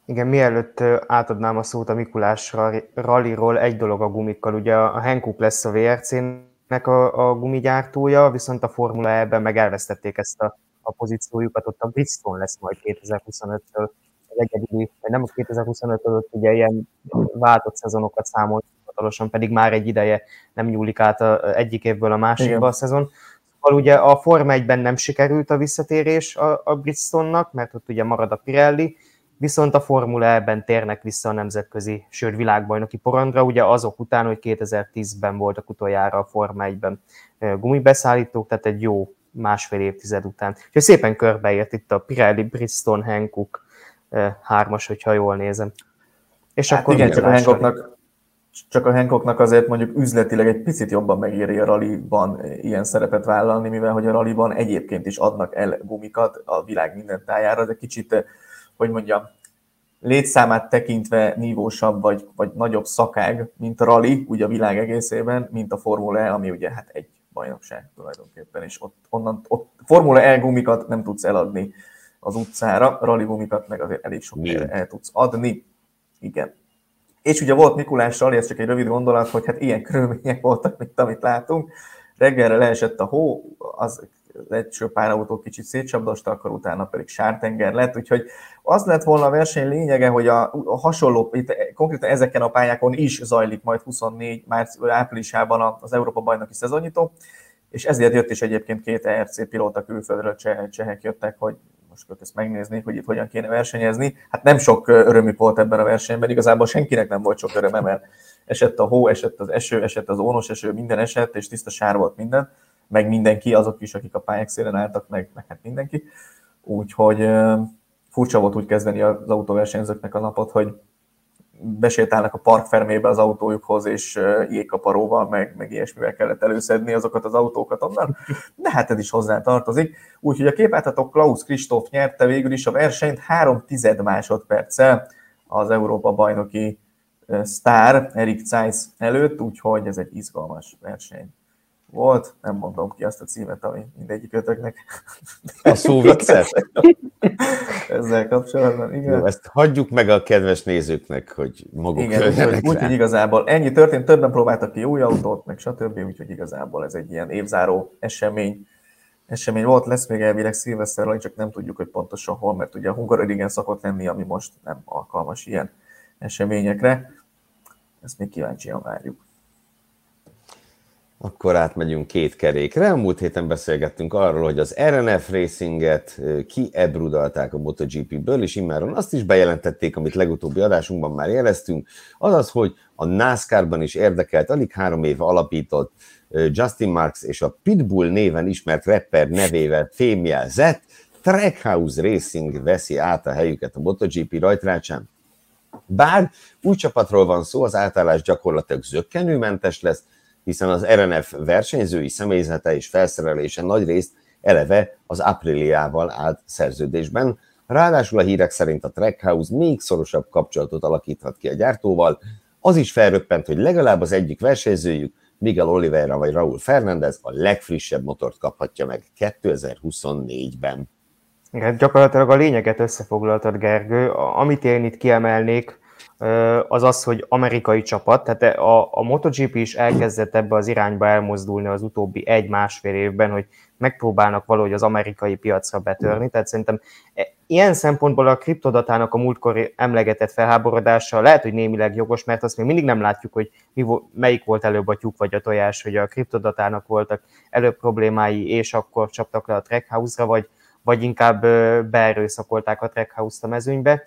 Igen, mielőtt átadnám a szót a Mikulás ralliról, egy dolog a gumikkal. Ugye a Hankook lesz a VRC-nek a, a gumigyártója, viszont a Formula E-ben meg elvesztették ezt a, a pozíciójukat, ott a Bridgestone lesz majd 2025-től egy egyedüli, nem 2025 előtt ugye ilyen váltott szezonokat számolt hivatalosan, pedig már egy ideje nem nyúlik át a, egyik évből a másikba Igen. a szezon. Szóval ugye a Forma 1-ben nem sikerült a visszatérés a, a Bridgestone-nak, mert ott ugye marad a Pirelli, viszont a Formula E-ben térnek vissza a nemzetközi, sőt világbajnoki porondra, ugye azok után, hogy 2010-ben voltak utoljára a Forma 1-ben gumibeszállítók, tehát egy jó másfél évtized után. Úgyhogy szépen körbeért itt a Pirelli, Bridgestone, Hankook hármas, hogyha jól nézem. És hát akkor igen, csak a Hankooknak, csak a Hankooknak azért mondjuk üzletileg egy picit jobban megéri a rallyban ilyen szerepet vállalni, mivel hogy a rallyban egyébként is adnak el gumikat a világ minden tájára, de kicsit, hogy mondjam, létszámát tekintve nívósabb vagy, vagy nagyobb szakág, mint a rally, ugye a világ egészében, mint a Formula E, ami ugye hát egy bajnokság tulajdonképpen, és ott, onnan, ott Formula E gumikat nem tudsz eladni az utcára, rally gumikat meg azért elég sok el tudsz adni. Igen. És ugye volt Mikulással, ez csak egy rövid gondolat, hogy hát ilyen körülmények voltak, mint amit látunk. Reggelre leesett a hó, az első pár autó kicsit szétcsapdosta, akkor utána pedig sártenger lett, úgyhogy az lett volna a verseny lényege, hogy a, a hasonló, itt konkrétan ezeken a pályákon is zajlik majd 24 márci, áprilisában az Európa bajnoki szezonnyitó, és ezért jött is egyébként két ERC pilóta külföldről, csehek jöttek, hogy most ők ezt megnéznék, hogy itt hogyan kéne versenyezni. Hát nem sok örömük volt ebben a versenyben, igazából senkinek nem volt sok öröme, mert esett a hó, esett az eső, esett az ónos eső, minden esett, és tiszta sár volt minden, meg mindenki, azok is, akik a pályák szélen álltak, meg, meg hát mindenki. Úgyhogy furcsa volt úgy kezdeni az autóversenyzőknek a napot, hogy besétálnak a park fermébe az autójukhoz, és jégkaparóval, meg, meg ilyesmivel kellett előszedni azokat az autókat onnan, de hát ez is hozzá tartozik. Úgyhogy a képáltatók Klaus Kristóf nyerte végül is a versenyt három tized másodperccel az Európa bajnoki sztár Erik Zeiss előtt, úgyhogy ez egy izgalmas verseny volt, nem mondom ki azt a címet, ami mindegyik ötöknek. A szó vicces? Ezzel kapcsolatban, igen. Jó, ezt hagyjuk meg a kedves nézőknek, hogy maguk Igen, úgyhogy úgy, úgy, igazából ennyi történt, többen próbáltak ki új autót, meg stb., úgyhogy igazából ez egy ilyen évzáró esemény, esemény volt, lesz még elvileg szilveszterről, csak nem tudjuk, hogy pontosan hol, mert ugye a Hungaroringen szokott lenni, ami most nem alkalmas ilyen eseményekre. Ezt még kíváncsian várjuk. Akkor átmegyünk két kerékre. A múlt héten beszélgettünk arról, hogy az RNF Racinget kiebrudalták a MotoGP-ből, és immáron azt is bejelentették, amit legutóbbi adásunkban már jeleztünk, azaz, hogy a NASCAR-ban is érdekelt, alig három éve alapított Justin Marks és a Pitbull néven ismert rapper nevével fémjelzett Trackhouse Racing veszi át a helyüket a MotoGP rajtrácsán. Bár új csapatról van szó, az átállás gyakorlatilag zöggenőmentes lesz, hiszen az RNF versenyzői személyzete és felszerelése nagy részt eleve az Apriliával állt szerződésben, Ráadásul a hírek szerint a Trackhouse még szorosabb kapcsolatot alakíthat ki a gyártóval, az is felröppent, hogy legalább az egyik versenyzőjük, Miguel Oliveira vagy Raúl Fernández a legfrissebb motort kaphatja meg 2024-ben. Igen, gyakorlatilag a lényeget összefoglaltad, Gergő. Amit én itt kiemelnék, az az, hogy amerikai csapat, tehát a, a MotoGP is elkezdett ebbe az irányba elmozdulni az utóbbi egy-másfél évben, hogy megpróbálnak valahogy az amerikai piacra betörni, tehát szerintem e, ilyen szempontból a kriptodatának a múltkor emlegetett felháborodása lehet, hogy némileg jogos, mert azt még mindig nem látjuk, hogy mi, melyik volt előbb a tyúk vagy a tojás, hogy a kriptodatának voltak előbb problémái, és akkor csaptak le a Trackhouse-ra, vagy, vagy inkább beerőszakolták a Trackhouse-t a mezőnybe.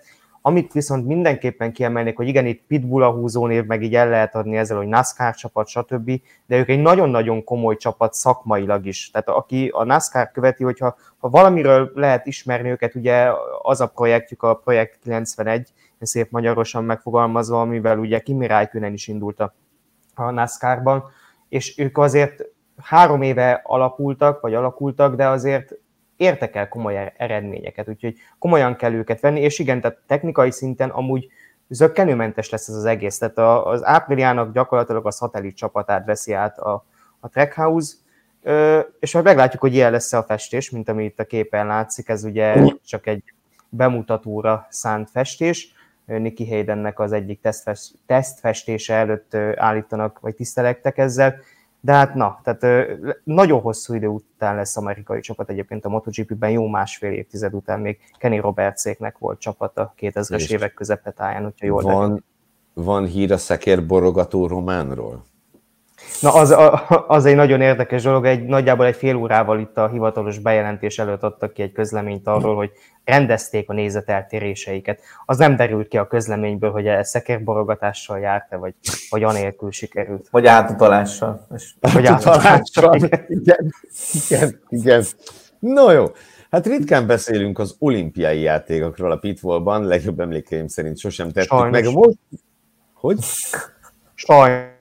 Amit viszont mindenképpen kiemelnék, hogy igen, itt Pitbull a húzónév, meg így el lehet adni ezzel, hogy NASCAR csapat, stb., de ők egy nagyon-nagyon komoly csapat szakmailag is. Tehát aki a NASCAR követi, hogyha ha valamiről lehet ismerni őket, ugye az a projektjük, a Projekt 91, szép magyarosan megfogalmazva, amivel ugye Kimi Räikkönen is indult a, NASCAR-ban, és ők azért három éve alapultak, vagy alakultak, de azért értek el komoly eredményeket, úgyhogy komolyan kell őket venni, és igen, tehát technikai szinten amúgy zöggenőmentes lesz ez az egész, tehát az ápriliának gyakorlatilag a szatellit csapatát veszi át a, a Trackhouse, és majd meglátjuk, hogy ilyen lesz a festés, mint ami itt a képen látszik, ez ugye csak egy bemutatóra szánt festés, Nicky Haydennek az egyik tesztfestése előtt állítanak, vagy tisztelektek ezzel, de hát na, tehát nagyon hosszú idő után lesz amerikai csapat. Egyébként a MotoGP-ben, jó másfél évtized után még Kenny Robertséknek volt csapata 2000-es évek közepetáján, hogyha jól van, van hír a szekér borogató románról? Na, az, az egy nagyon érdekes dolog, egy, nagyjából egy fél órával itt a hivatalos bejelentés előtt adtak ki egy közleményt arról, hogy rendezték a nézeteltéréseiket. Az nem derült ki a közleményből, hogy ez szekérborogatással járt-e, vagy, vagy anélkül sikerült. Vagy átutalással. Vagy átutalással. igen, igen, igen. No jó, hát ritkán beszélünk az olimpiai játékokról a pitfallban, legjobb emlékeim szerint sosem tettük Sajnos. meg. Most... Hogy? Sajnos.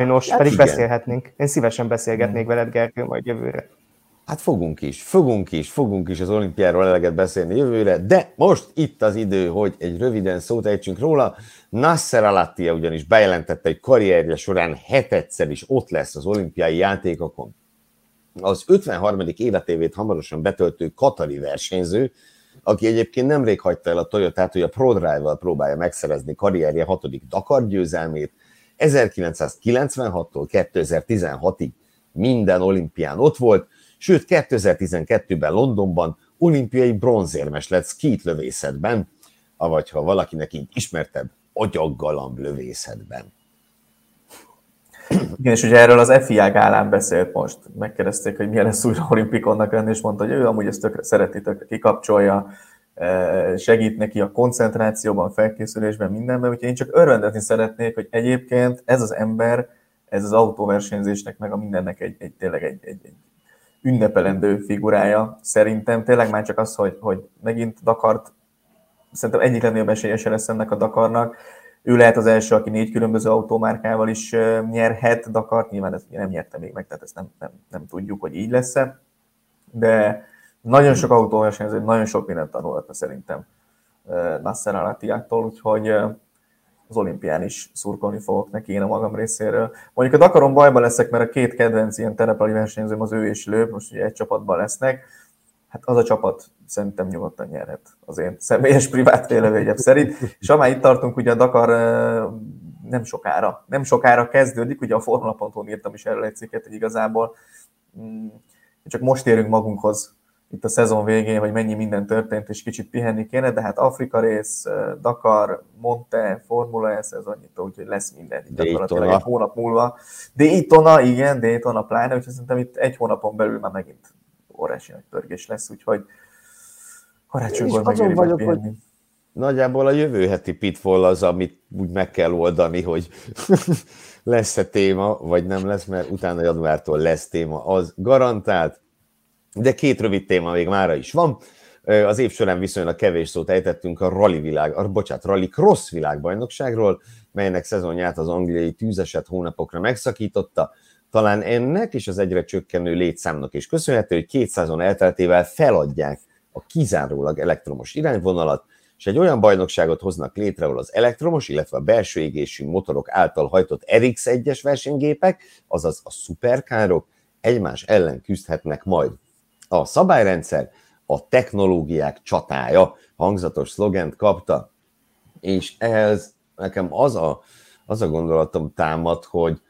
Sajnos, hát pedig igen. beszélhetnénk. Én szívesen beszélgetnék veled, Gergő, majd jövőre. Hát fogunk is, fogunk is, fogunk is az olimpiáról eleget beszélni jövőre, de most itt az idő, hogy egy röviden szót ejtsünk róla. Nasser Alattia ugyanis bejelentette, hogy karrierje során hetedszer is ott lesz az olimpiai játékokon. Az 53. életévét hamarosan betöltő katari versenyző, aki egyébként nemrég hagyta el a Toyotát, hogy a ProDrive-val próbálja megszerezni karrierje hatodik Dakar győzelmét, 1996-tól 2016-ig minden olimpián ott volt, sőt 2012-ben Londonban olimpiai bronzérmes lett skit lövészetben, avagy ha valakinek így ismertebb, agyaggalamb lövészetben. Igen, és ugye erről az FIA gálán beszélt most. Megkérdezték, hogy milyen lesz újra olimpikonnak lenni, és mondta, hogy ő amúgy ezt tökre szereti, tökre kikapcsolja, segít neki a koncentrációban, felkészülésben, mindenben, úgyhogy én csak örvendezni szeretnék, hogy egyébként ez az ember, ez az autóversenyzésnek, meg a mindennek egy, egy tényleg egy, egy, egy ünnepelendő figurája. Szerintem tényleg már csak az, hogy, hogy megint Dakart, szerintem egyik legnagyobb esélyese lesz ennek a Dakarnak. Ő lehet az első, aki négy különböző autómárkával is nyerhet Dakart, nyilván ezt nem nyerte még meg, tehát ezt nem, nem, nem tudjuk, hogy így lesz-e. De, nagyon sok autóversenyző, nagyon sok mindent tanulhatna szerintem Nasser Alatiától, úgyhogy az olimpián is szurkolni fogok neki én a magam részéről. Mondjuk a Dakaron bajban leszek, mert a két kedvenc ilyen terepeli versenyzőm az ő és Lőp, most ugye egy csapatban lesznek. Hát az a csapat szerintem nyugodtan nyerhet az én személyes privát véleményem szerint. És ha itt tartunk, ugye a Dakar nem sokára, nem sokára kezdődik, ugye a Formula.hu írtam is erről egy cikket, hogy igazából mm, csak most érünk magunkhoz itt a szezon végén, hogy mennyi minden történt, és kicsit pihenni kéne, de hát Afrika rész, Dakar, Monte, Formula ez, ez annyit, úgyhogy lesz minden gyakorlatilag egy hónap múlva. Daytona, igen, Daytona pláne, úgyhogy szerintem itt egy hónapon belül már megint óriási nagy pörgés lesz, úgyhogy karácsonykor azon vagyok, hogy, nagyjából a jövő heti pitfall az, amit úgy meg kell oldani, hogy lesz-e téma, vagy nem lesz, mert utána januártól lesz téma, az garantált. De két rövid téma még mára is van. Az év során viszonylag kevés szót ejtettünk a rally világ, a, bocsánat, rally cross világbajnokságról, melynek szezonját az angliai tűzeset hónapokra megszakította. Talán ennek és az egyre csökkenő létszámnak is köszönhető, hogy két szezon elteltével feladják a kizárólag elektromos irányvonalat, és egy olyan bajnokságot hoznak létre, ahol az elektromos, illetve a belső égésű motorok által hajtott RX1-es versenygépek, azaz a szuperkárok egymás ellen küzdhetnek majd. A szabályrendszer a technológiák csatája hangzatos szlogent kapta, és ehhez nekem az a, az a gondolatom támad, hogy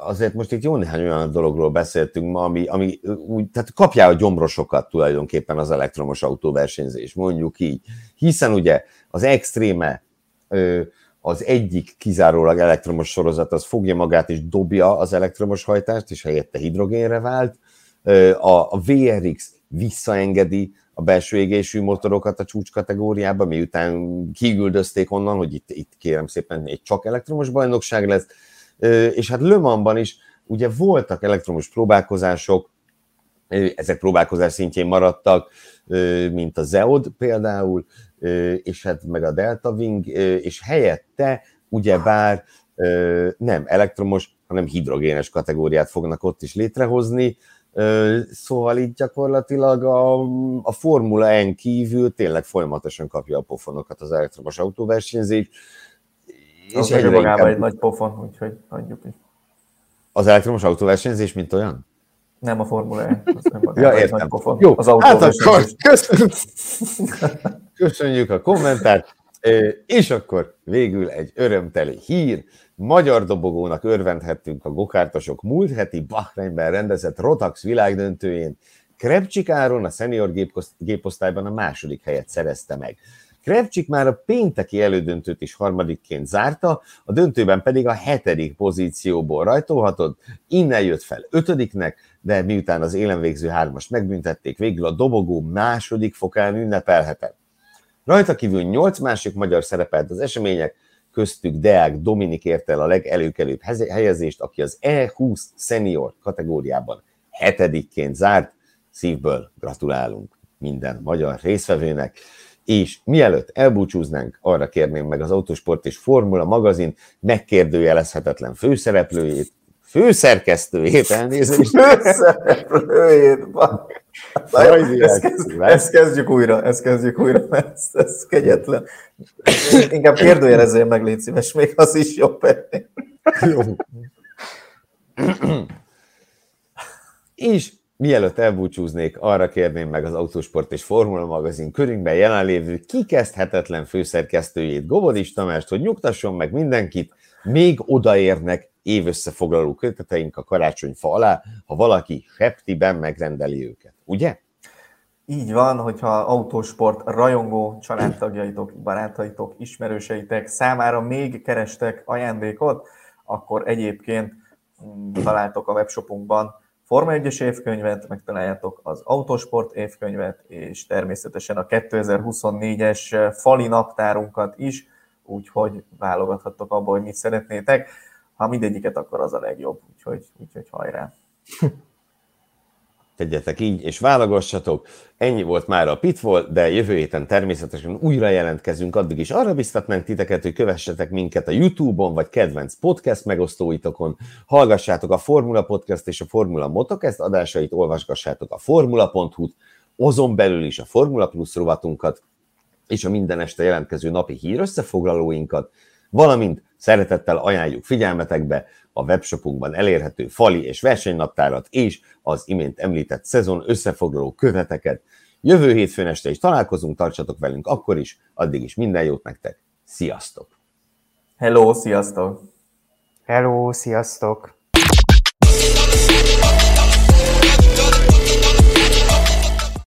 azért most itt jó néhány olyan dologról beszéltünk ma, ami, ami úgy, tehát kapja a gyomrosokat tulajdonképpen az elektromos autóversenyzés, mondjuk így. Hiszen ugye az extréme az egyik kizárólag elektromos sorozat, az fogja magát és dobja az elektromos hajtást, és helyette hidrogénre vált. A, VRX visszaengedi a belső égésű motorokat a csúcs kategóriába, miután kiüldözték onnan, hogy itt, itt kérem szépen egy csak elektromos bajnokság lesz, és hát Le Mansban is ugye voltak elektromos próbálkozások, ezek próbálkozás szintjén maradtak, mint a Zeod például, és hát meg a Delta Wing, és helyette ugyebár nem elektromos, hanem hidrogénes kategóriát fognak ott is létrehozni, Szóval itt gyakorlatilag a, a Formula N kívül tényleg folyamatosan kapja a pofonokat az elektromos autóversenyzés. És egy inkább... egy nagy pofon, úgyhogy adjuk is. Az elektromos autóversenyzés, mint olyan? Nem a Formula E. ja, értem. Jó, az hát akkor köszönjük. köszönjük a kommentárt. És akkor végül egy örömteli hír. Magyar dobogónak örvendhettünk a gokártosok múlt heti Bahreinben rendezett Rotax világdöntőjén. Krebcsik Áron a senior géposztályban a második helyet szerezte meg. Krebcsik már a pénteki elődöntőt is harmadikként zárta, a döntőben pedig a hetedik pozícióból rajtolhatott, innen jött fel ötödiknek, de miután az élen végző hármast megbüntették, végül a dobogó második fokán ünnepelhetett. Rajta kívül nyolc másik magyar szerepelt az események, köztük Deák Dominik ért el a legelőkelőbb helyezést, aki az E20 senior kategóriában hetedikként zárt. Szívből gratulálunk minden magyar részvevőnek. És mielőtt elbúcsúznánk, arra kérném meg az Autosport és Formula magazin megkérdőjelezhetetlen főszereplőjét, főszerkesztőjét, elnézést. Főszereplőjét, ezt, kezd, ezt kezdjük újra, ezt kezdjük újra, mert ez, ez kegyetlen. Inkább kérdőjelezzél meg, légy szíves, még az is jobb. Jó. És mielőtt elbúcsúznék, arra kérném meg az Autosport és Formula magazin körünkben jelenlévő kikezdhetetlen főszerkesztőjét, Gobodis Tamást, hogy nyugtasson meg mindenkit, még odaérnek évösszefoglaló köteteink a karácsonyfa alá, ha valaki septiben megrendeli őket, ugye? Így van, hogyha autósport rajongó családtagjaitok, barátaitok, ismerőseitek számára még kerestek ajándékot, akkor egyébként mm, találtok a webshopunkban Forma 1-es évkönyvet, megtaláljátok az Autosport évkönyvet, és természetesen a 2024-es fali naptárunkat is, úgyhogy válogathattok abból, hogy mit szeretnétek. Ha mindegyiket, akkor az a legjobb, úgyhogy, úgyhogy hajrá! tegyetek így, és válogassatok. Ennyi volt már a Pitfall, de jövő héten természetesen újra jelentkezünk, addig is arra biztatnánk titeket, hogy kövessetek minket a YouTube-on, vagy kedvenc podcast megosztóitokon, hallgassátok a Formula Podcast és a Formula Motocast adásait, olvasgassátok a formula.hu-t, azon belül is a Formula Plus rovatunkat, és a minden este jelentkező napi hír összefoglalóinkat, valamint szeretettel ajánljuk figyelmetekbe a webshopunkban elérhető fali és versenynaptárat és az imént említett szezon összefoglaló követeket. Jövő hétfőn este is találkozunk, tartsatok velünk akkor is, addig is minden jót nektek. Sziasztok! Hello, sziasztok! Hello, sziasztok!